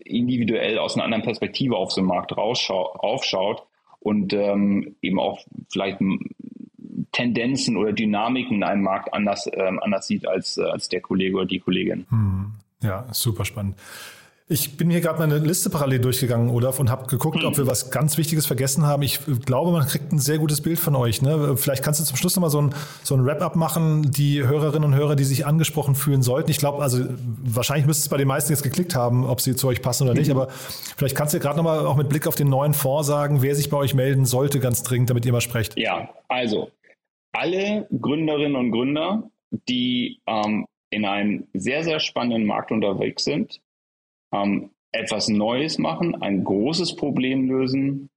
individuell aus einer anderen Perspektive auf so einen Markt raufschaut und ähm, eben auch vielleicht Tendenzen oder Dynamiken in einem Markt anders, ähm, anders sieht als, äh, als der Kollege oder die Kollegin. Hm. Ja, super spannend. Ich bin hier gerade meine Liste parallel durchgegangen, Olaf, und habe geguckt, ob wir was ganz Wichtiges vergessen haben. Ich glaube, man kriegt ein sehr gutes Bild von euch. Ne? Vielleicht kannst du zum Schluss nochmal so ein, so ein Wrap-up machen, die Hörerinnen und Hörer, die sich angesprochen fühlen sollten. Ich glaube, also wahrscheinlich müsste es bei den meisten jetzt geklickt haben, ob sie zu euch passen oder nicht. Mhm. Aber vielleicht kannst du gerade nochmal auch mit Blick auf den neuen Fonds sagen, wer sich bei euch melden sollte, ganz dringend, damit ihr mal sprecht. Ja, also alle Gründerinnen und Gründer, die ähm, in einem sehr, sehr spannenden Markt unterwegs sind, ähm, etwas Neues machen, ein großes Problem lösen,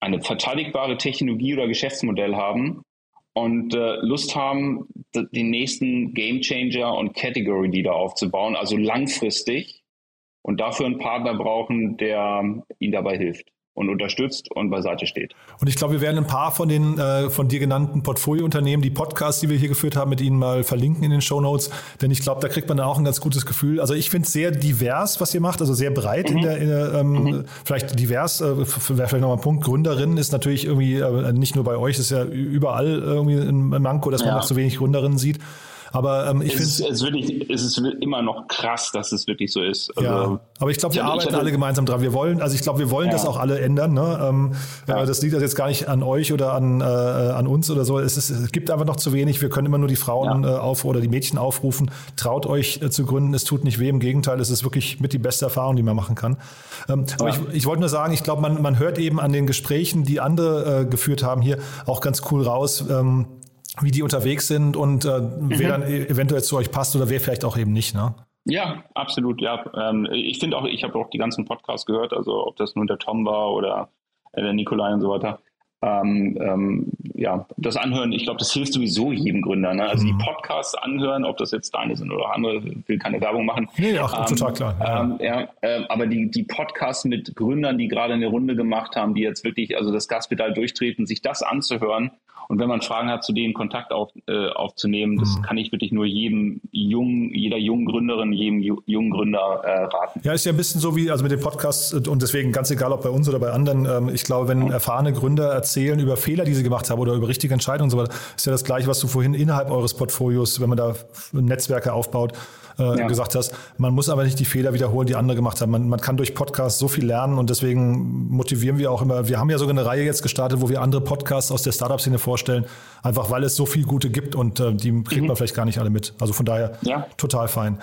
eine verteidigbare Technologie oder Geschäftsmodell haben und äh, Lust haben, den nächsten Game Changer und Category Leader aufzubauen, also langfristig und dafür einen Partner brauchen, der ihnen dabei hilft und unterstützt und beiseite steht. Und ich glaube, wir werden ein paar von den äh, von dir genannten Portfoliounternehmen, die Podcasts, die wir hier geführt haben, mit Ihnen mal verlinken in den Show Notes, denn ich glaube, da kriegt man da auch ein ganz gutes Gefühl. Also ich finde es sehr divers, was ihr macht, also sehr breit mhm. in der, in der ähm, mhm. vielleicht divers, äh, wäre vielleicht nochmal ein Punkt. Gründerin ist natürlich irgendwie äh, nicht nur bei euch, ist ja überall irgendwie ein Manko, dass man ja. noch so wenig Gründerinnen sieht. Aber ähm, ich es, finde es, wirklich, es ist immer noch krass, dass es wirklich so ist. Also, ja, aber ich glaube, wir arbeiten hatte, alle gemeinsam dran. Wir wollen, also ich glaube, wir wollen ja. das auch alle ändern. Ne? Ähm, ja. Das liegt jetzt gar nicht an euch oder an, äh, an uns oder so. Es, ist, es, gibt einfach noch zu wenig. Wir können immer nur die Frauen ja. äh, auf oder die Mädchen aufrufen. Traut euch äh, zu gründen. Es tut nicht weh. Im Gegenteil, es ist wirklich mit die beste Erfahrung, die man machen kann. Ähm, aber ich, ich wollte nur sagen, ich glaube, man, man hört eben an den Gesprächen, die andere äh, geführt haben, hier auch ganz cool raus. Ähm, wie die unterwegs sind und äh, mhm. wer dann e-, eventuell zu euch passt oder wer vielleicht auch eben nicht, ne? Ja, absolut, ja. Ähm, ich finde auch, ich habe auch die ganzen Podcasts gehört, also ob das nun der Tom war oder äh, der Nikolai und so weiter. Ähm, ähm, ja, das Anhören, ich glaube, das hilft sowieso jedem Gründer. Ne? Also mhm. die Podcasts anhören, ob das jetzt deine sind oder andere, will keine Werbung machen. Nee, auch ähm, total klar. Ja, ähm, ja äh, aber die, die Podcasts mit Gründern, die gerade eine Runde gemacht haben, die jetzt wirklich also das Gaspedal durchtreten, sich das anzuhören und wenn man Fragen hat, zu denen Kontakt auf, äh, aufzunehmen, das mhm. kann ich wirklich nur jedem jungen, jeder jungen Gründerin, jedem jungen Gründer äh, raten. Ja, ist ja ein bisschen so wie, also mit dem Podcast und deswegen ganz egal, ob bei uns oder bei anderen. Ähm, ich glaube, wenn erfahrene Gründer erzählen über Fehler, die sie gemacht haben oder über richtige Entscheidungen und so weiter, ist ja das Gleiche, was du vorhin innerhalb eures Portfolios, wenn man da Netzwerke aufbaut, äh, ja. gesagt hast. Man muss aber nicht die Fehler wiederholen, die andere gemacht haben. Man, man kann durch Podcasts so viel lernen und deswegen motivieren wir auch immer. Wir haben ja sogar eine Reihe jetzt gestartet, wo wir andere Podcasts aus der Startup-Szene vorstellen, einfach weil es so viel gute gibt und äh, die kriegt mhm. man vielleicht gar nicht alle mit. Also von daher ja. total fein.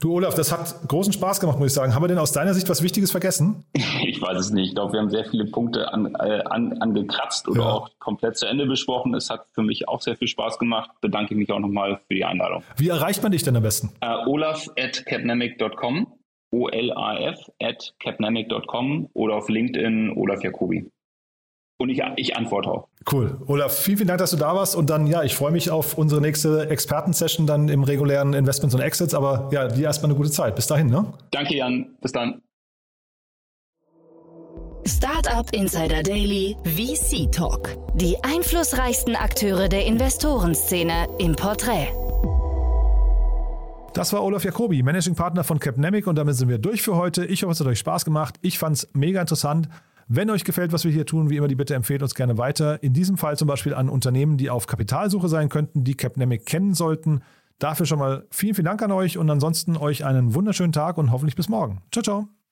Du, Olaf, das hat großen Spaß gemacht, muss ich sagen. Haben wir denn aus deiner Sicht was Wichtiges vergessen? Ich weiß es nicht. Ich glaube, wir haben sehr viele Punkte an, äh, an, angekratzt oder ja. auch komplett zu Ende besprochen. Es hat für mich auch sehr viel Spaß gemacht. Bedanke ich mich auch nochmal für die Einladung. Wie erreicht man dich denn am besten? Uh, olaf at capnamic.com O-L-A-F at capnamic.com oder auf LinkedIn Olaf Jacobi. Und ich, ich antworte auch. Cool. Olaf, vielen, vielen Dank, dass du da warst. Und dann, ja, ich freue mich auf unsere nächste Expertensession dann im regulären Investments und Exits. Aber ja, dir erstmal eine gute Zeit. Bis dahin, ne? Danke, Jan. Bis dann. Startup Insider Daily VC Talk. Die einflussreichsten Akteure der Investorenszene im Porträt. Das war Olaf Jacobi, Managing Partner von Capnemic und damit sind wir durch für heute. Ich hoffe, es hat euch Spaß gemacht. Ich fand es mega interessant. Wenn euch gefällt, was wir hier tun, wie immer die Bitte empfehlt uns gerne weiter. In diesem Fall zum Beispiel an Unternehmen, die auf Kapitalsuche sein könnten, die Capnemic kennen sollten. Dafür schon mal vielen, vielen Dank an euch und ansonsten euch einen wunderschönen Tag und hoffentlich bis morgen. Ciao, ciao.